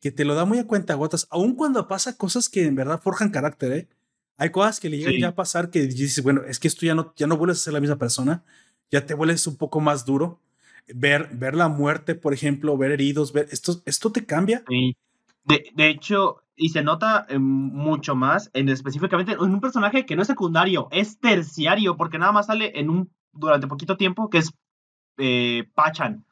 que te lo da muy a cuenta gotas, aun cuando pasa cosas que en verdad forjan carácter, ¿eh? Hay cosas que le llegan ya a pasar que dices, bueno, es que esto ya no, ya no vuelves a ser la misma persona, ya te vuelves un poco más duro. Ver, ver la muerte, por ejemplo, ver heridos, ver esto, esto te cambia. Sí. De, de hecho, y se nota eh, mucho más en específicamente en un personaje que no es secundario, es terciario, porque nada más sale en un durante poquito tiempo, que es eh, Pachan.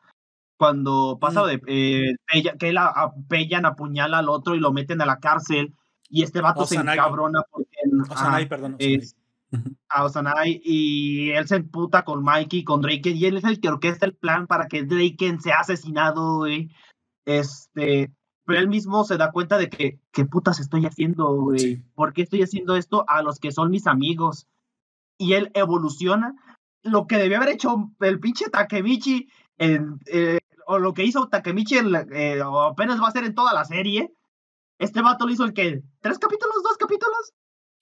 Cuando pasa mm. de eh, que la a, Pellan apuñala al otro y lo meten a la cárcel, y este vato se encabrona porque. Osanai, perdón. Es, a Osanai, y él se emputa con Mikey, con Drake, y él es el que orquesta el plan para que Drake sea asesinado, Este, pero él mismo se da cuenta de que, ¿qué putas estoy haciendo, güey? ¿Por qué estoy haciendo esto a los que son mis amigos? Y él evoluciona. Lo que debió haber hecho el pinche Takemichi, en, eh, o lo que hizo Takemichi, eh, apenas va a ser en toda la serie. Este vato lo hizo el que, ¿tres capítulos? ¿Dos capítulos?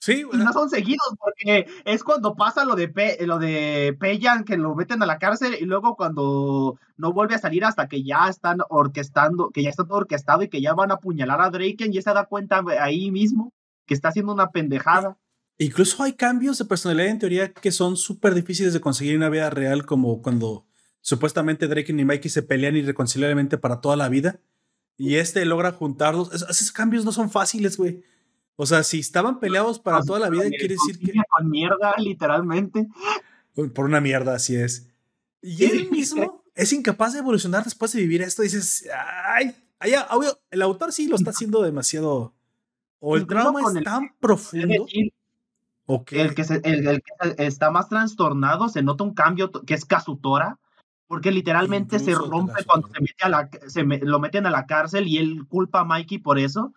Sí, y no son seguidos, porque es cuando pasa lo de, Pe, lo de Peyan, que lo meten a la cárcel, y luego cuando no vuelve a salir hasta que ya están orquestando, que ya está todo orquestado y que ya van a apuñalar a Draken, y se da cuenta ahí mismo que está haciendo una pendejada. Incluso hay cambios de personalidad en teoría que son súper difíciles de conseguir en una vida real, como cuando supuestamente Draken y Mikey se pelean irreconciliablemente para toda la vida, y este logra juntarlos. esos cambios no son fáciles, güey. O sea, si estaban peleados para toda la vida, quiere decir que. Con mierda, literalmente. Por una mierda, así es. Y él mismo es incapaz de evolucionar después de vivir esto. Dices, ay, el autor sí lo está haciendo demasiado. O el trauma es tan profundo. El, que el, que está más trastornado se nota un cambio que es Kazutora, porque literalmente se rompe cuando se mete a la, se lo meten a la cárcel y él culpa a Mikey por eso,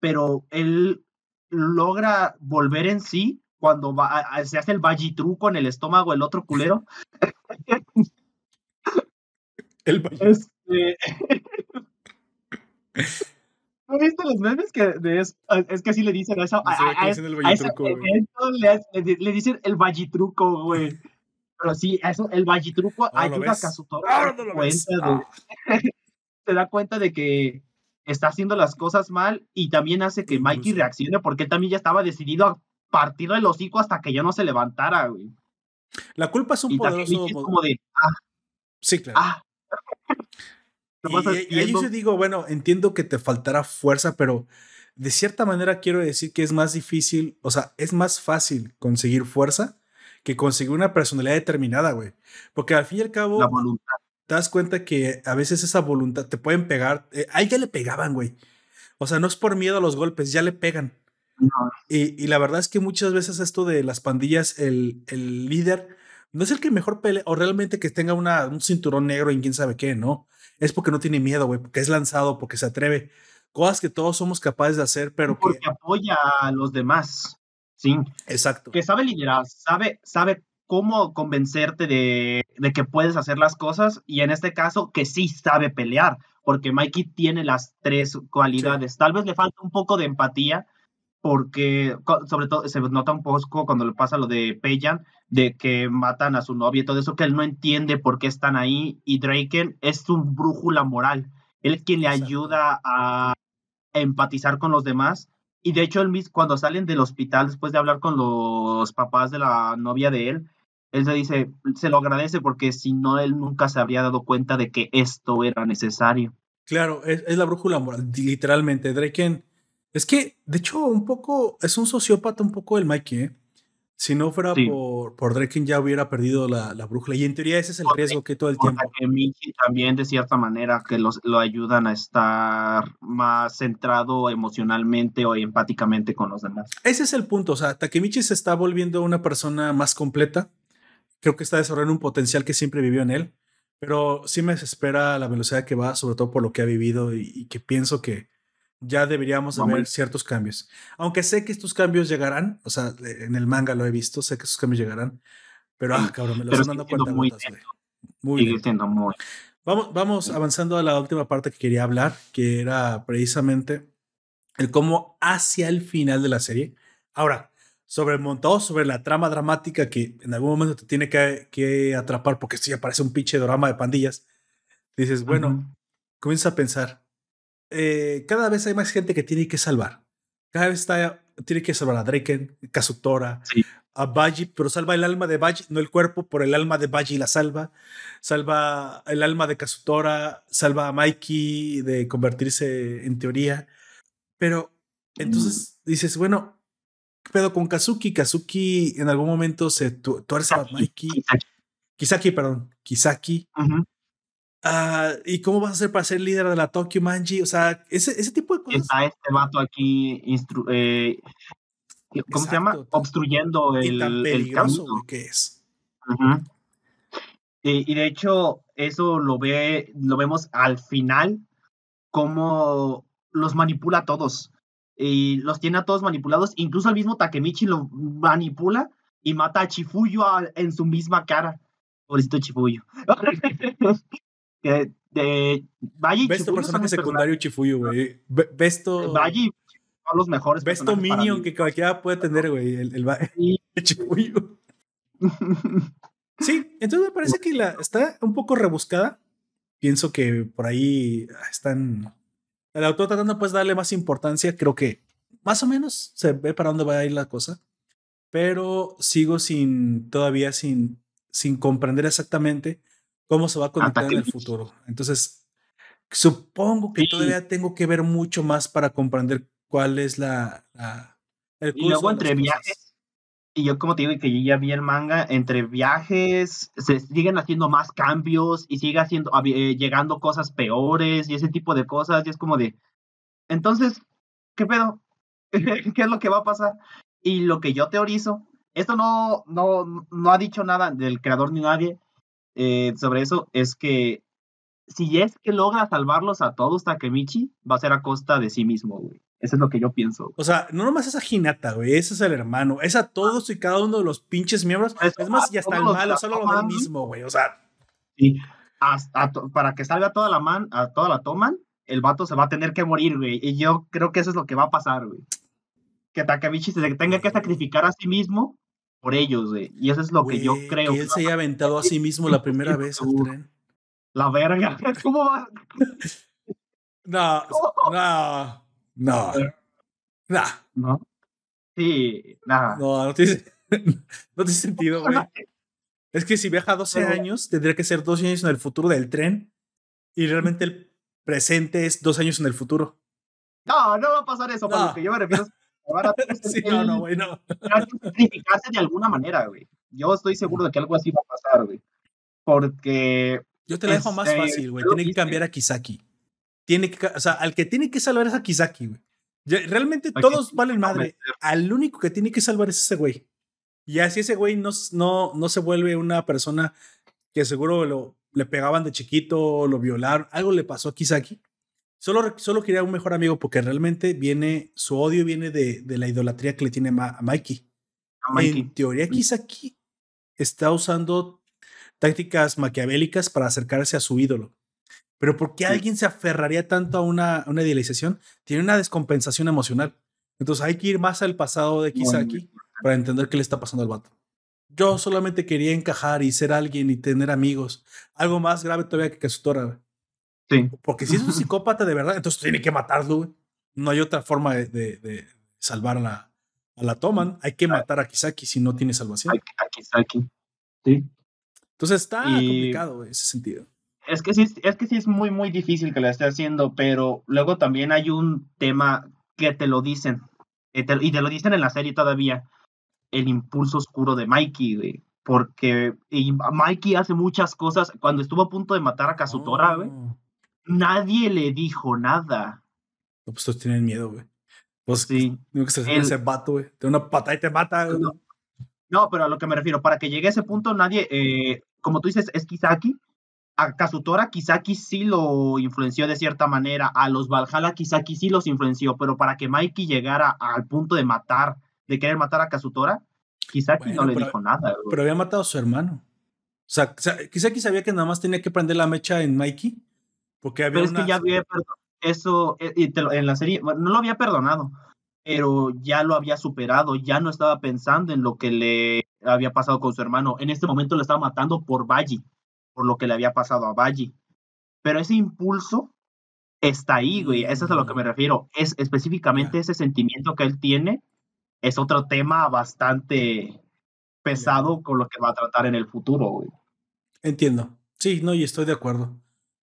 pero él logra volver en sí cuando va, se hace el vallitruco en el estómago el otro culero. el este... ¿No viste los memes que es, es que así le dicen eso? A, a, a, el le, le, dicen el vallitruco, güey. Pero sí, eso, el vallitruco ayuda a Kazutora. Ahora no lo ves. Ah. se da cuenta de que está haciendo las cosas mal y también hace que Mikey reaccione porque él también ya estaba decidido a partir del hocico hasta que ya no se levantara, güey. La culpa es un poderoso. Es como de, ah, sí, claro. Ah. y, ahí yo digo, bueno, entiendo que te faltará fuerza, pero de cierta manera quiero decir que es más difícil, o sea, es más fácil conseguir fuerza que conseguir una personalidad determinada, güey. Porque al fin y al cabo, la voluntad te das cuenta que a veces esa voluntad te pueden pegar. Eh, a ya le pegaban, güey. O sea, no es por miedo a los golpes, ya le pegan. Y, la verdad es que muchas veces esto de las pandillas, el, el líder no es el que mejor pelea o realmente que tenga una, un cinturón negro en quién sabe qué, ¿no? Es porque no tiene miedo, güey, porque es lanzado, porque se atreve. Cosas que todos somos capaces de hacer, pero porque apoya a los demás. Sí. Exacto. Que sabe liderar, sabe, sabe cómo convencerte de, de, que puedes hacer las cosas y en este caso que sí sabe pelear, porque Mikey tiene las tres cualidades. Tal vez le falta un poco de empatía, porque sobre todo se nota un poco cuando le pasa lo de Peyan, de que matan a su novia y todo eso, que él no entiende por qué están ahí, y Draken es un brújula moral, él es quien le ayuda a empatizar con los demás, y de hecho él mismo, cuando salen del hospital, después de hablar con los papás de la novia de él, él se dice, se lo agradece porque si no, él nunca se habría dado cuenta de que esto era necesario. Claro, es, es la brújula moral, literalmente. Draken es que, de hecho, un poco, es un sociópata un poco el Mikey, ¿eh? Si no fuera por, por Draken ya hubiera perdido la, la, brújula. Y en teoría ese es el riesgo que todo el tiempo. Que también, de cierta manera, que los, lo ayudan a estar más centrado emocionalmente o empáticamente con los demás. Ese es el punto. O sea, Takemichi se está volviendo una persona más completa. Creo que está desarrollando un potencial que siempre vivió en él. Pero sí me desespera la velocidad que va, sobre todo por lo que ha vivido y que pienso que ya deberíamos de ver ciertos cambios. Aunque sé que estos cambios llegarán, o sea, en el manga lo he visto, sé que estos cambios llegarán, pero ah, cabrón, me lo estoy dando cuenta. Muy, muy, muy Vamos, vamos avanzando a la última parte que quería hablar, que era precisamente el cómo hacia el final de la serie. Ahora, sobre montado sobre la trama dramática que en algún momento te tiene que, que atrapar porque si aparece un pinche drama de pandillas, dices, bueno, comienza a pensar, eh, cada vez hay más gente que tiene que salvar. Cada vez está, tiene que salvar a Draken, Kazutora, a Baji, pero salva el alma de Baji, no el cuerpo, por el alma de Baji la salva. Salva el alma de Kazutora, salva a Mikey de convertirse en teoría. Pero entonces dices, bueno, ¿qué pedo con Kazuki? Kazuki en algún momento se tuerce a Mikey. Kisaki, perdón, Kisaki. Ah, ¿Y cómo vas a hacer para ser líder de la Tokyo Manji? O sea, ese, ese tipo de cosas. Está este vato aquí, eh, ¿cómo se llama? Obstruyendo el, tan peligroso, el que es. y, de hecho, eso lo, ve, lo vemos al final, cómo los manipula a todos. Y los tiene a todos manipulados. Incluso el mismo Takemichi lo manipula y mata a Chifuyo en su misma cara. Pobrecito Chifuyo. de, de Valle Ves tu personaje secundario Chifuyo, güey. Besto. Valle son los mejores. Besto Minion que cualquiera puede tener, güey. El, el, el Chifuyo. sí, entonces me parece que la, está un poco rebuscada. Pienso que por ahí están. El autor tratando pues darle más importancia. Creo que más o menos se ve para dónde va a ir la cosa. Pero sigo sin, todavía sin, sin comprender exactamente cómo se va a conectar en el futuro. Entonces, supongo que todavía tengo que ver mucho más para comprender cuál es la... el y luego entre viajes, y yo como te digo que yo ya vi el manga, entre viajes se siguen haciendo más cambios y sigue haciendo, eh, llegando cosas peores y ese tipo de cosas, y es como de, entonces, ¿qué pedo? ¿Qué es lo que va a pasar? Y lo que yo teorizo, esto no, no, no ha dicho nada del creador ni nadie, eh, sobre eso es que si es que logra salvarlos a todos Takemichi, va a ser a costa de sí mismo, güey. Eso es lo que yo pienso. O sea, no nomás es a Hinata, güey, ese es el hermano, es a todos y cada uno de los pinches miembros. Es, más, ya está el malo, solo lo mismo, güey, o sea. Sí, para que salga toda la man, a toda la toman, el vato se va a tener que morir, güey. Y yo creo que eso es lo que va a pasar, güey. Que Takemichi se tenga que sacrificar a sí mismo por ellos, güey. Y eso es lo que yo creo. Que él se haya aventado a sí mismo la primera vez al tren. La verga. ¿Cómo va? No, no, no. No. ¿No? Sí, nada. No, no tiene, no tiene sentido, güey. Es que si viaja 12 años, tendría que ser 12 años en el futuro del tren. Y realmente el presente es dos años en el futuro. No, no va a pasar eso. Por lo que yo me refiero sí, no, no, güey, no. sacrificarse de alguna manera, güey. Yo estoy seguro de que algo así va a pasar, güey. Porque. Yo te la dejo más este, fácil, güey. Tiene que cambiar a Kisaki. Tiene que, o sea, al que tiene que salvar es a Kisaki, güey. realmente todos valen madre. Al único que tiene que salvar es ese güey. Y así ese güey no, no, no se vuelve una persona que seguro lo, le pegaban de chiquito, lo violaron, algo le pasó a Kisaki. Solo, solo quería un mejor amigo porque realmente viene, su odio viene de, de la idolatría que le tiene a Mikey. En teoría, Kisaki está usando tácticas maquiavélicas para acercarse a su ídolo. Pero ¿por qué alguien se aferraría tanto a una, una idealización? Tiene una descompensación emocional. Entonces hay que ir más al pasado de Kisaki para entender qué le está pasando al vato. Yo solamente quería encajar y ser alguien y tener amigos. Algo más grave todavía que Kazutora. Sí. Porque si es un psicópata de verdad, entonces tiene que matarlo. No hay otra forma de, de, salvar a la, a la Toman. Hay que matar a Kisaki si no tiene salvación. A Kisaki. Sí. Entonces está complicado ese sentido. Es que sí, es que sí es muy, muy difícil que lo esté haciendo, pero luego también hay un tema que te lo dicen, y te, lo dicen en la serie todavía, el impulso oscuro de Mikey, porque Mikey hace muchas cosas. Cuando estuvo a punto de matar a Kazutora, oh. nadie le dijo nada. No, pues todos tienen miedo, güey. Pues sí. que se ese vato, güey. Te una patada y te mata, No. pero a lo que me refiero, para que llegue a ese punto, nadie, eh, como tú dices, es Kisaki, a Kazutora Kisaki sí lo influenció de cierta manera, a los Valhalla Kisaki sí los influenció, pero para que Mikey llegara al punto de matar, de querer matar a Kazutora, Kisaki no le dijo nada. Pero había matado a su hermano. O sea, Kisaki sabía que nada más tenía que prender la mecha en Mikey, porque había pero es que ya había eso eh, en la serie, no lo había perdonado, pero ya lo había superado, ya no estaba pensando en lo que le había pasado con su hermano. En este momento lo estaba matando por Baji por lo que le había pasado a Valle. Pero ese impulso está ahí, güey. Eso es a lo que me mm. refiero. Es específicamente ese sentimiento que él tiene. Es otro tema bastante pesado con lo que va a tratar en el futuro, güey. Entiendo. Sí, no, y estoy de acuerdo.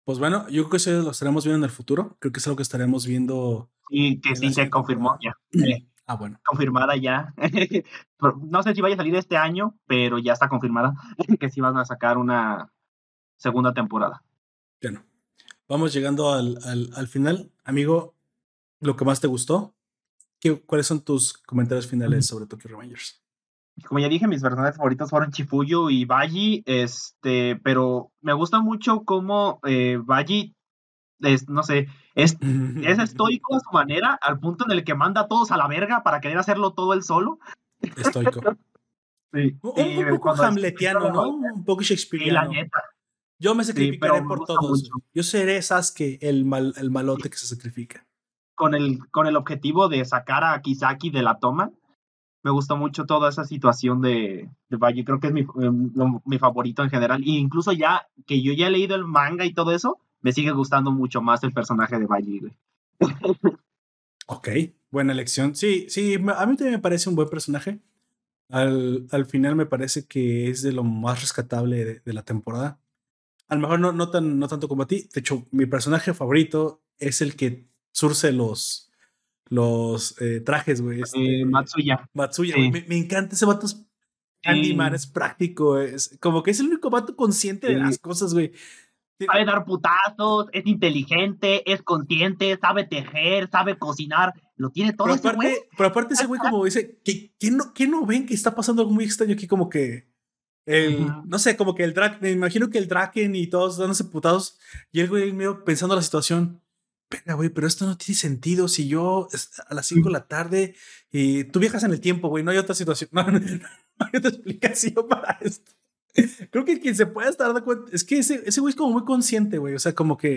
Pues bueno, yo creo que eso lo estaremos viendo en el futuro. Creo que es algo que estaremos viendo. Sí, que sí se confirmó ya. ah, bueno. Confirmada ya. no sé si vaya a salir este año, pero ya está confirmada que sí van a sacar una, segunda temporada. Bueno, vamos llegando al, al, final. Amigo, ¿lo que más te gustó? ¿Qué, ¿Cuáles son tus comentarios finales sobre Tokyo Revengers? Como ya dije, mis personajes favoritos fueron Chifuyo y Baji, este, pero me gusta mucho cómo eh, Baji, es, no sé, es, es estoico a su manera, al punto en el que manda a todos a la verga para querer hacerlo todo él solo. Estoico. sí. Un, poco hamletiano, ¿no? Un poco Shakespeareano. la neta. Yo me sacrificaré por todos. Yo seré Sasuke, el, mal, el malote que se sacrifica. Con el, con el objetivo de sacar a Kisaki de la toma. Me gustó mucho toda esa situación de, de Valle. Creo que es mi, em, mi favorito en general. E incluso ya que yo ya he leído el manga y todo eso, me sigue gustando mucho más el personaje de Valle. ok, buena elección. Sí, sí, a mí también me parece un buen personaje. Al, al final me parece que es de lo más rescatable de la temporada a lo mejor no, no, tan, no tanto como a ti. De hecho, mi personaje favorito es el que surce los, los eh, trajes, güey. Este, Matsuya. Matsuya, me, me, encanta ese vato. Es Candyman, es práctico, es como que es el único vato consciente de las cosas, güey. Sabe dar putazos, es inteligente, es consciente, sabe tejer, sabe cocinar, lo tiene todo. Pero aparte, pero aparte ese güey como dice, ¿qué, qué, no, ¿qué no ven que está pasando algo muy extraño aquí? Como que el, No sé, como que el drag, me imagino que el Draken y todos dándose putados y el güey medio pensando la situación. Venga, güey, pero esto no tiene sentido. Si yo a las 5 de la tarde y tú viajas en el tiempo, güey, no hay otra situación, no, hay otra explicación para esto. Creo que quien se pueda estar dando cuenta es que ese, ese güey es como muy consciente, güey. O sea, como que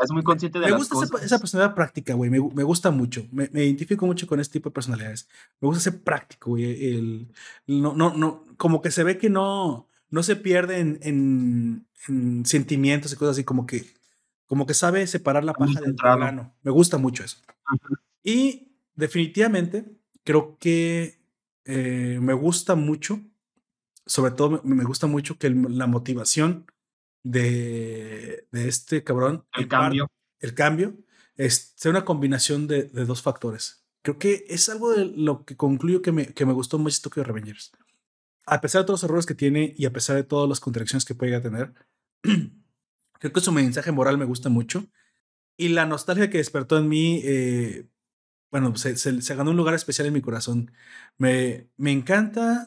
es muy consciente de me gusta Esa, personalidad práctica, güey. Me, me, gusta mucho. Me, me, identifico mucho con este tipo de personalidades. Me gusta ser práctico, güey. El, no, no, no, como que se ve que no, no se pierde en, en, sentimientos y cosas así, como que, como que sabe separar la paja del grano. Me gusta mucho eso. Y definitivamente creo que eh, me gusta mucho, sobre todo me, gusta mucho que la motivación de, de este cabrón. El cambio. el cambio es sea una combinación de, de, dos factores. Creo que es algo de lo que concluyo que me, que me gustó mucho Tokyo Revengers. A pesar de todos los errores que tiene y a pesar de todas las contradicciones que puede tener, creo que su mensaje moral me gusta mucho. Y la nostalgia que despertó en mí, eh, bueno, se, se, ganó un lugar especial en mi corazón. Me, me encanta,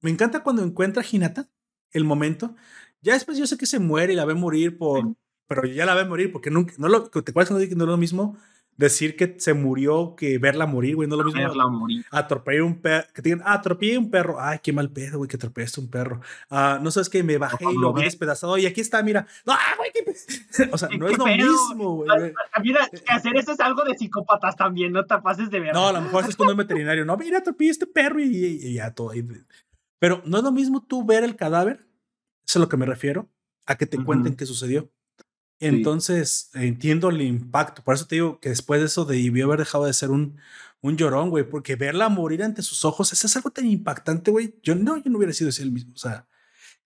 me encanta cuando encuentra a Hinata, el momento. Ya después yo sé que se muere y la ve morir por, pero ya la ve morir porque nunca, no lo, te acuerdas que no es lo mismo decir que se murió que verla morir, güey, no es lo mismo. Verla morir. Atropellé un perro, que te digan, ah, atropellé un perro, ay, qué mal pedo, güey, que atropellaste un perro. Ah, no sabes que me bajé y lo vi despedazado y aquí está, mira, no, güey, qué... o sea, no es lo mismo, güey. Mira, hacer eso es algo de psicópatas también, no te pases de ver. No, a lo mejor es cuando un veterinario, no, mira, atropellé este perro y, y, ya todo ahí. Pero no es lo mismo tú ver el cadáver, eso es a lo que me refiero, a que te cuenten qué sucedió. Entonces, entiendo el impacto. Por eso te digo que después de eso debió haber dejado de ser un, un llorón, güey, porque verla morir ante sus ojos, eso es algo tan impactante, güey. Yo no, yo no hubiera sido así el mismo. O sea,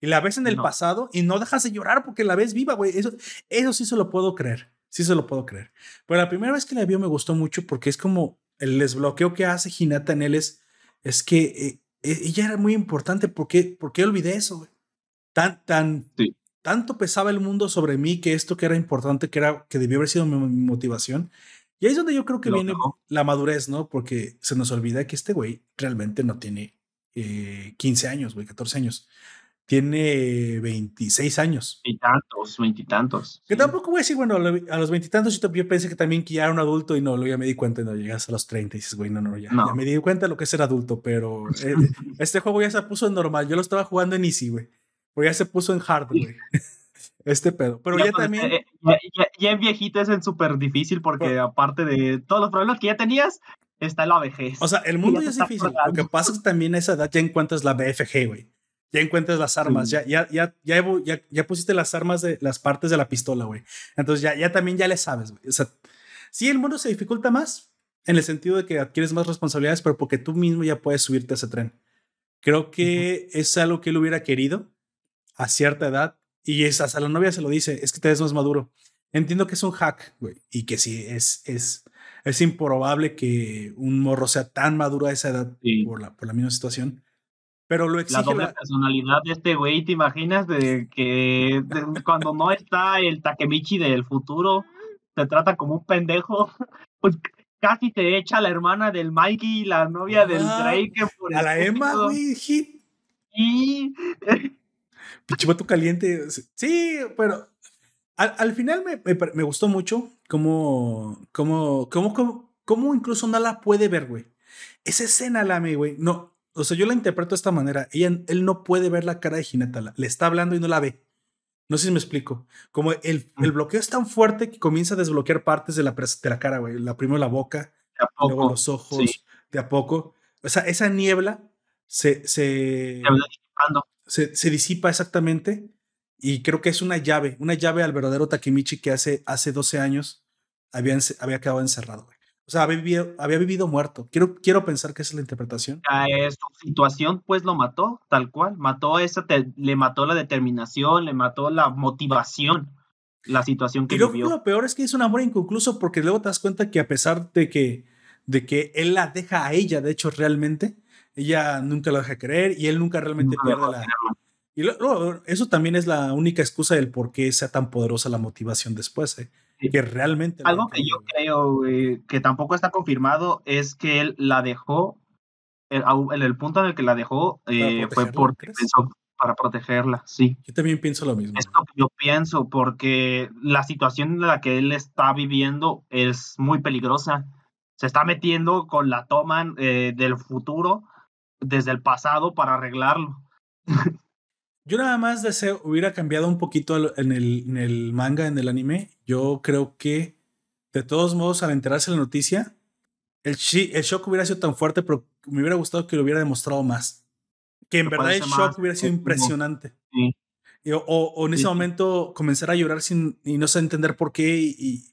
y la ves en el pasado y no dejas de llorar porque la ves viva, güey. Eso, eso sí se lo puedo creer. Sí se lo puedo creer. Pero la primera vez que la vio me gustó mucho porque es como el desbloqueo que hace Hinata en él es, es que eh, e, ella era muy importante. ¿Por qué, ¿Por qué olvidé eso, güey? Tan, tan, tanto pesaba el mundo sobre mí que esto que era importante, que era que debió haber sido mi, motivación. Y ahí es donde yo creo que viene la madurez, ¿no? Porque se nos olvida que este güey realmente no tiene 15 eh, años, güey, 14 años. Tiene 26 años. Veintitantos, veintitantos. Que tampoco voy a decir, bueno, a los veintitantos yo pensé que también que ya era un adulto y no, luego ya me di cuenta, no, llegas a los 30 y dices, güey, no, no, ya, ya me di cuenta de lo que es ser adulto, pero eh, este juego ya se puso normal. Yo lo estaba jugando en easy, güey. Porque ya se puso en hard, güey. Este pedo. Pero ya, también. Eh, ya, en viejito es súper difícil porque aparte de todos los problemas que ya tenías, está la vejez. O sea, el mundo ya, es difícil. Lo que pasa es que también a esa edad ya encuentras la BFG, güey. Ya encuentras las armas, ya, ya, ya, ya, ya, pusiste las armas de las partes de la pistola, güey. Entonces ya, ya también ya le sabes, güey. O sea, sí, el mundo se dificulta más en el sentido de que adquieres más responsabilidades, pero porque tú mismo ya puedes subirte a ese tren. Creo que es algo que él hubiera querido a cierta edad y es, hasta la novia se lo dice, es que te ves más maduro. Entiendo que es un hack, güey, y que sí, es, es, es improbable que un morro sea tan maduro a esa edad por, la, por la misma situación. Pero lo exige. La doble personalidad de este güey, ¿te imaginas? De que cuando no está el Takemichi del futuro, te trata como un pendejo. Pues casi te echa la hermana del Mikey y la novia del Drake. a la Emma, güey. Y Pichivato caliente. Sí, pero al, final me, me, gustó mucho cómo, cómo, cómo, cómo, incluso no la puede ver, güey. Esa escena, la me, güey. No, o sea, yo la interpreto de esta manera. Ella, él no puede ver la cara de Hinata. Le está hablando y no la ve. No sé si me explico. Como el, el bloqueo es tan fuerte que comienza a desbloquear partes de la, de la cara, güey. La primero la boca, luego los ojos, de a poco. O sea, esa niebla se, se, se, se, disipa exactamente y creo que es una llave, una llave al verdadero Takemichi que hace, hace 12 años había, había quedado encerrado. O sea, había vivido, había vivido muerto. Quiero, quiero pensar que esa es la interpretación. A su situación, pues lo mató, tal cual. Mató esa, le mató la determinación, le mató la motivación, la situación que y vivió. Lo peor es que es un amor inconcluso porque luego te das cuenta que a pesar de que, de que él la deja a ella, de hecho, realmente, ella nunca lo deja creer y él nunca realmente pierde la... Y luego, eso también es la única excusa del por qué sea tan poderosa la motivación después, ¿eh? que realmente... Algo que yo creo que tampoco está confirmado es que él la dejó, en el, punto en el que la dejó eh, fue porque pensó para protegerla, sí. Yo también pienso lo mismo. Esto yo pienso porque la situación en la que él está viviendo es muy peligrosa. Se está metiendo con la toma eh, del futuro desde el pasado para arreglarlo. Yo nada más deseo, hubiera cambiado un poquito en el, en el manga, en el anime. Yo creo que, de todos modos, al enterarse de la noticia, el, el shock hubiera sido tan fuerte, pero me hubiera gustado que lo hubiera demostrado más. Que en verdad el shock hubiera sido impresionante. o, en ese momento comenzar a llorar sin, y no sé entender por qué. Y,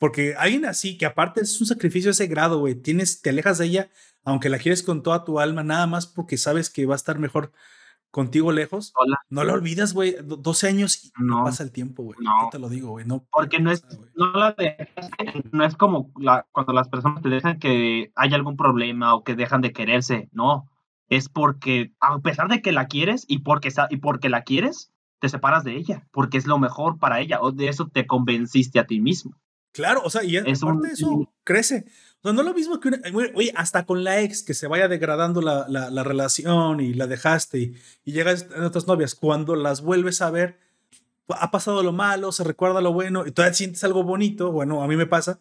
porque alguien así, que aparte es un sacrificio de ese grado, güey, tienes, te alejas de ella aunque la quieres con toda tu alma, nada más porque sabes que va a estar mejor contigo lejos, no la olvidas, güey. 12 años y no, pasa el tiempo, güey. No. te lo digo, güey. No porque no es, no, la no es como la, cuando las personas te dejan que hay algún problema o que dejan de quererse. No. Es porque, a pesar de que la quieres y porque, y porque la quieres, te separas de ella, porque es lo mejor para ella, o de eso te convenciste a ti mismo. Claro, o sea, y es aparte de eso crece. O sea, no es lo mismo que una, oye, hasta con la ex que se vaya degradando la, la, la relación y la dejaste y, y llegas a otras novias, cuando las vuelves a ver, ha pasado lo malo, se recuerda lo bueno y todavía sientes algo bonito. Bueno, a mí me pasa.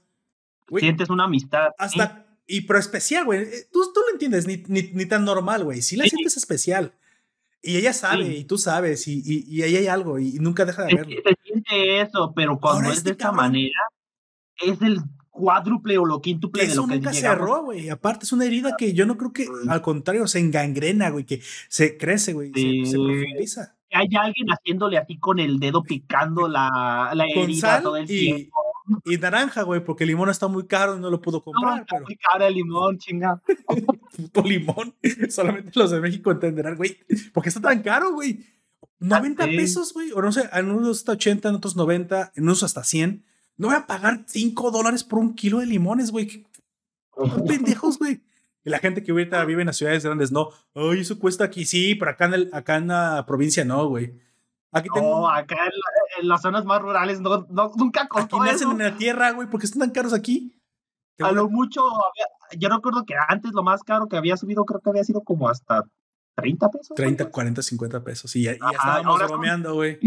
sientes una amistad. Hasta, y pero especial, güey. Eh, tú, tú lo entiendes, ni, ni, ni tan normal, güey. Si la sientes especial. Y ella sabe, y tú sabes, y, y, y, ahí hay algo, y, nunca deja de verlo. Se, siente eso, pero cuando es este de esta manera, es el cuádruple o lo quíntuple de lo que nunca cerró, güey. Aparte, es una herida que yo no creo que, al contrario, se engangrena, güey, que se crece, güey, se, se, profundiza. Hay alguien haciéndole así con el dedo picando la, la herida todo el tiempo. Y naranja, güey, porque el limón está muy caro y no lo puedo comprar. No, está pero... muy caro el limón, chinga. Puto limón. Solamente los de México entenderán, güey. ¿Por qué está tan caro, güey? 90 pesos, güey. O no sé, en unos hasta 80, en otros 90, en unos hasta 100. No voy a pagar 5 dólares por un kilo de limones, güey. pendejos, güey. Y la gente que ahorita vive en las ciudades grandes, no. Ay, eso cuesta aquí. Sí, pero acá en, el, acá en la provincia no, güey. Aquí tengo... No, acá en, la, en, las zonas más rurales no, no nunca costó Aquí nacen en la tierra, güey, porque están tan caros aquí. A lo mucho, había, yo recuerdo que antes lo más caro que había subido creo que había sido como hasta 30 pesos. 30, 40, 50 pesos. Y ya, ya estábamos bromeando, güey.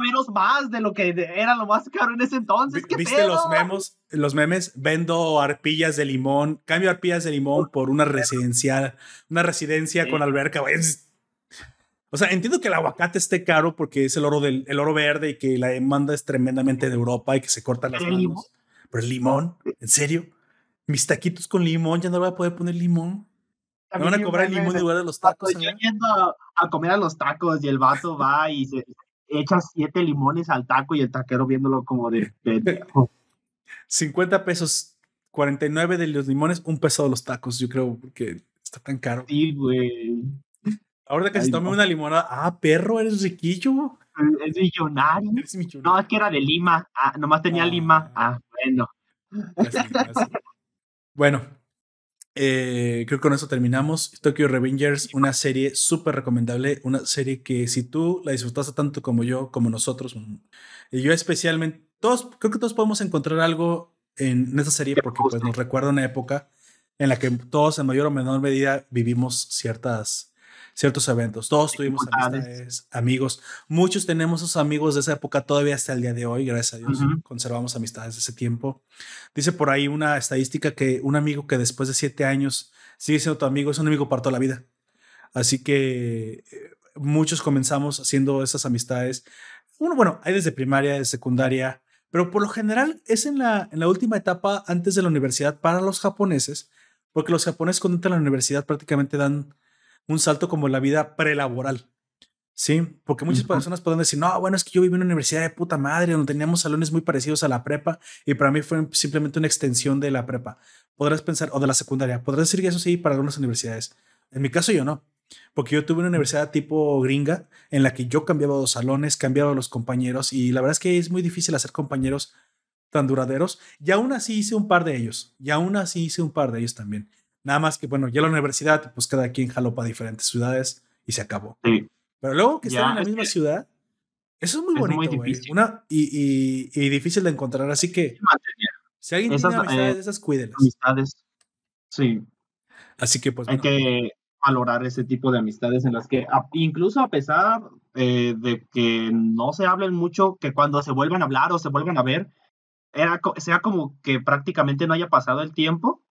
50 menos más de lo que era lo más caro en ese entonces. ¿Qué ¿Viste los memos, los memes? Vendo arpillas de limón, cambio arpillas de limón por una residencial, una residencia sí. con alberca, güey. O sea, entiendo que el aguacate esté caro porque es el oro del el oro verde y que la demanda es tremendamente de Europa y que se cortan las manos. Limón? Pero el limón, ¿en serio? Mis taquitos con limón, ya no voy a poder poner limón. Me van a cobrar el limón en lugar de los tacos. Yo yendo a, a, comer a los tacos y el vato va y se echa siete limones al taco y el taquero viéndolo como de, de 50 pesos, 49 de los limones, un peso de los tacos, yo creo, porque está tan caro. Sí, güey. Ahora que Ay, se tome no. una limonada, ah, perro, eres riquillo. Es millonario. Eres millonario. No, es que era de Lima. Ah, nomás tenía ah. Lima. Ah, bueno. Bueno, eh, creo que con eso terminamos. Tokyo Revengers, una serie súper recomendable, una serie que si tú la disfrutaste tanto como yo, como nosotros, y yo especialmente, todos, creo que todos podemos encontrar algo en esta serie porque pues, nos recuerda una época en la que todos en mayor o menor medida vivimos ciertas ciertos eventos. Todos tuvimos amistades, amigos. Muchos tenemos esos amigos de esa época todavía hasta el día de hoy, gracias a Dios. Uh -huh. Conservamos amistades de ese tiempo. Dice por ahí una estadística que un amigo que después de siete años sigue siendo tu amigo es un amigo para toda la vida. Así que eh, muchos comenzamos haciendo esas amistades. Uno, bueno, hay desde primaria, desde secundaria, pero por lo general es en la, en la última etapa antes de la universidad para los japoneses, porque los japoneses cuando entran a la universidad prácticamente dan un salto como la vida prelaboral. Sí, porque muchas uh -huh. personas pueden decir, no, bueno, es que yo viví en una universidad de puta madre donde teníamos salones muy parecidos a la prepa y para mí fue simplemente una extensión de la prepa. Podrás pensar, o de la secundaria, podrás decir que eso sí para algunas universidades. En mi caso yo no, porque yo tuve una universidad tipo gringa en la que yo cambiaba los salones, cambiaba los compañeros y la verdad es que es muy difícil hacer compañeros tan duraderos y aún así hice un par de ellos, y aún así hice un par de ellos también. Nada más que, bueno, ya la universidad, pues cada quien jaló para diferentes ciudades y se acabó. Sí. Pero luego que ya, están en la misma ciudad, eso es muy es bonito, güey. Y, y, y, difícil de encontrar. Así que si alguien esas, tiene amistades, eh, esas cuídelas. Amistades. Sí. Así que, pues. Hay bueno. que valorar ese tipo de amistades en las que, incluso a pesar eh, de que no se hablen mucho, que cuando se vuelvan a hablar o se vuelvan a ver, era, sea como que prácticamente no haya pasado el tiempo,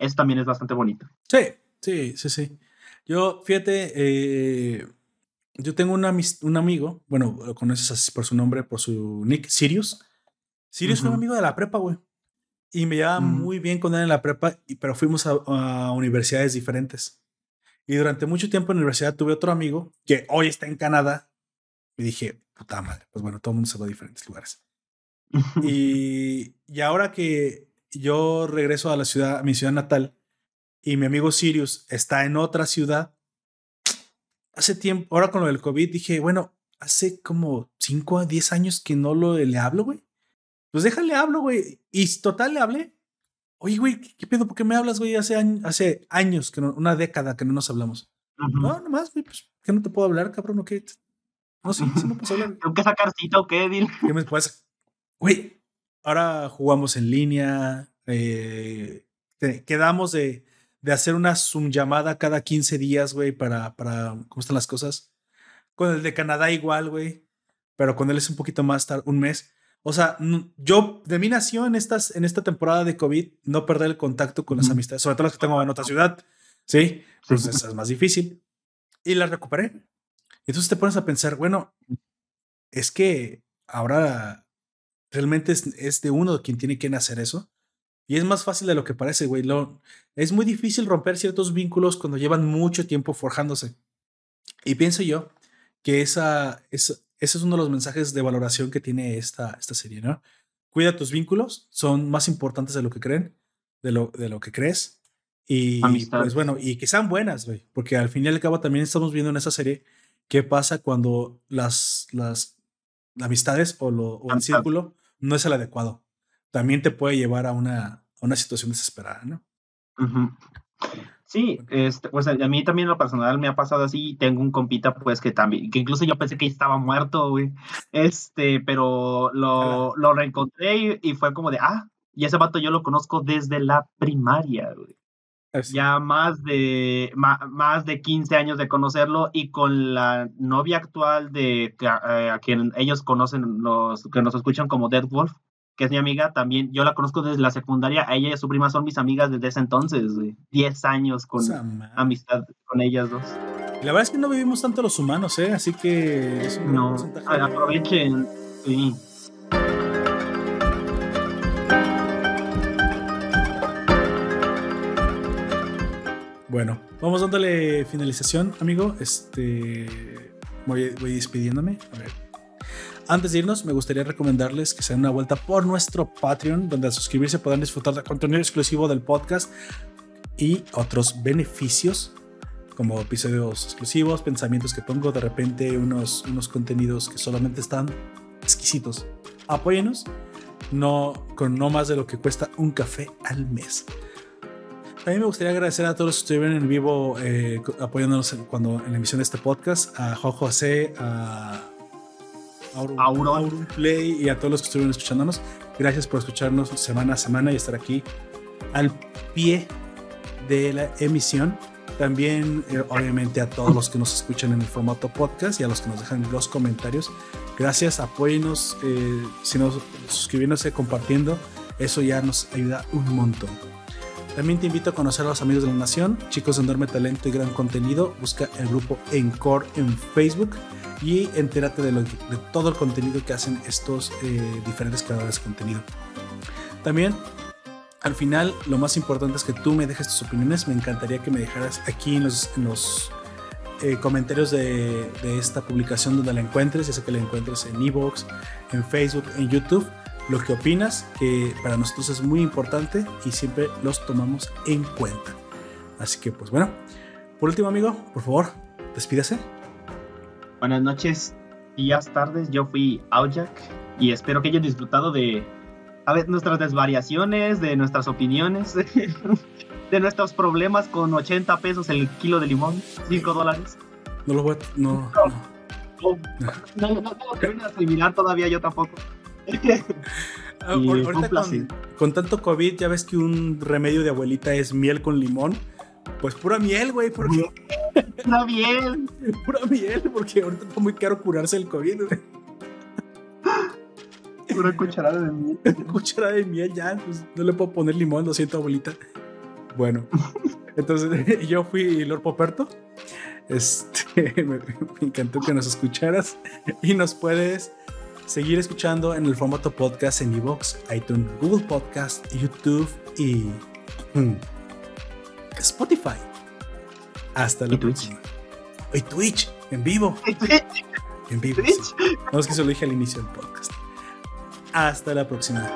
eso también es bastante bonito. Sí, sí, sí, sí. Yo, fíjate, eh, yo tengo una, un amigo, bueno, lo conoces así por su nombre, por su nick, Sirius. Sirius uh -huh. fue un amigo de la prepa, güey. Y me llevaba uh -huh. muy bien con él en la prepa, pero fuimos a, a, universidades diferentes. Y durante mucho tiempo en la universidad tuve otro amigo que hoy está en Canadá. Y dije, puta madre, pues bueno, todo el mundo se va a diferentes lugares. y, y ahora que yo regreso a la ciudad, a mi ciudad natal, y mi amigo Sirius está en otra ciudad. Hace tiempo, ahora con lo del COVID, dije, bueno, hace como 5 a 10 años que no lo, le hablo, güey. Pues déjale hablo, güey. Y total le hablé. Oye, güey, ¿qué, pedo? ¿Por qué me hablas, güey? Hace, años, hace años, que no, una década que no nos hablamos. Uh -huh. No, nomás, güey, pues, ¿qué no te puedo hablar, cabrón? ¿O qué? No, sí, sí me puedo hablar. ¿Tengo que sacar cita o qué, Dil? ¿Qué me puedes? Güey, ahora jugamos en línea, eh, quedamos de, de hacer una Zoom llamada cada 15 días, güey, para, para cómo están las cosas. Con el de Canadá igual, güey, pero con él es un poquito más tarde, un mes. O sea, yo de mí nació en, estas, en esta temporada de COVID no perder el contacto con las amistades, sobre todo las que tengo en otra ciudad, ¿sí? Entonces es más difícil. Y las recuperé. Entonces te pones a pensar, bueno, es que ahora realmente es, es de uno quien tiene que hacer eso. Y es más fácil de lo que parece, güey. Lo, es muy difícil romper ciertos vínculos cuando llevan mucho tiempo forjándose. Y pienso yo que esa, esa, ese es uno de los mensajes de valoración que tiene esta, esta serie, ¿no? Cuida tus vínculos, son más importantes de lo que creen, de lo, de lo que crees. Y pues bueno, y que sean buenas, güey. Porque al fin y al cabo también estamos viendo en esa serie qué pasa cuando las, las amistades o, lo, o el círculo no es el adecuado. También te puede llevar a una, a una situación desesperada, ¿no? Sí, este, pues a mí también en lo personal me ha pasado así. Tengo un compita, pues que también, que incluso yo pensé que estaba muerto, güey. Este, pero lo, lo reencontré y, fue como de, ah, y ese vato yo lo conozco desde la primaria, güey. Ya más de, más, de 15 años de conocerlo y con la novia actual de eh, a quien ellos conocen, los que nos escuchan como Dead Wolf que es mi amiga, también yo la conozco desde la secundaria, ella y su prima son mis amigas desde ese entonces, 10 años con amistad con ellas dos. La verdad es que no vivimos tanto los humanos, ¿eh? Así que... no, aprovechen, sí. Bueno, vamos dándole finalización, amigo. Este. Voy, despidiéndome. Antes de irnos, me gustaría recomendarles que se den una vuelta por nuestro Patreon, donde al suscribirse podrán disfrutar de contenido exclusivo del podcast y otros beneficios, como episodios exclusivos, pensamientos que pongo, de repente unos, unos contenidos que solamente están exquisitos. Apóyenos, no, con no más de lo que cuesta un café al mes. También me gustaría agradecer a todos los que estuvieron en vivo eh, apoyándonos cuando, en la emisión de este podcast, a Jojo C, a Auron, Play y a todos los que estuvieron escuchándonos. Gracias por escucharnos semana a semana y estar aquí al pie de la emisión. También, eh, obviamente, a todos los que nos escuchan en el formato podcast y a los que nos dejan los comentarios. Gracias, apóyenos, eh, si nos suscribiéndose, compartiendo. Eso ya nos ayuda un montón. También te invito a conocer a los amigos de la Nación, chicos de enorme talento y gran contenido. Busca el grupo Encore en Facebook y entérate de, todo el contenido que hacen estos eh, diferentes creadores de contenido. También, al final, lo más importante es que tú me dejes tus opiniones. Me encantaría que me dejaras aquí en los, eh, comentarios de, esta publicación donde la encuentres, ya sea que la encuentres en Evox, en Facebook, en YouTube, lo que opinas, que para nosotros es muy importante y siempre los tomamos en cuenta. Así que, pues bueno, por último, amigo, por favor, despídase. Buenas noches, días, tardes. Yo fui Aujak y espero que hayan disfrutado de a ver, nuestras desvariaciones, de nuestras opiniones, de nuestros problemas con 80 pesos el kilo de limón, 5 dólares. No lo voy a. No. No, no, no, no, no todavía, yo tampoco. Ah, ahorita con, con, tanto COVID, ya ves que un remedio de abuelita es miel con limón. Pues pura miel, güey, porque. Pura miel. Pura miel, porque ahorita está muy caro curarse el COVID, güey. Pura cucharada de miel. cucharada de miel, ya, pues no le puedo poner limón, lo siento, abuelita. Bueno, entonces yo fui Lord Poperto. Este, me, me, encantó que nos escucharas y nos puedes seguir escuchando en el formato podcast en iVoox, iTunes, Google Podcast, YouTube y. Hmm, Spotify. Hasta la próxima. Y Twitch, en vivo. En vivo. No es que se lo dije al inicio del podcast. Hasta la próxima.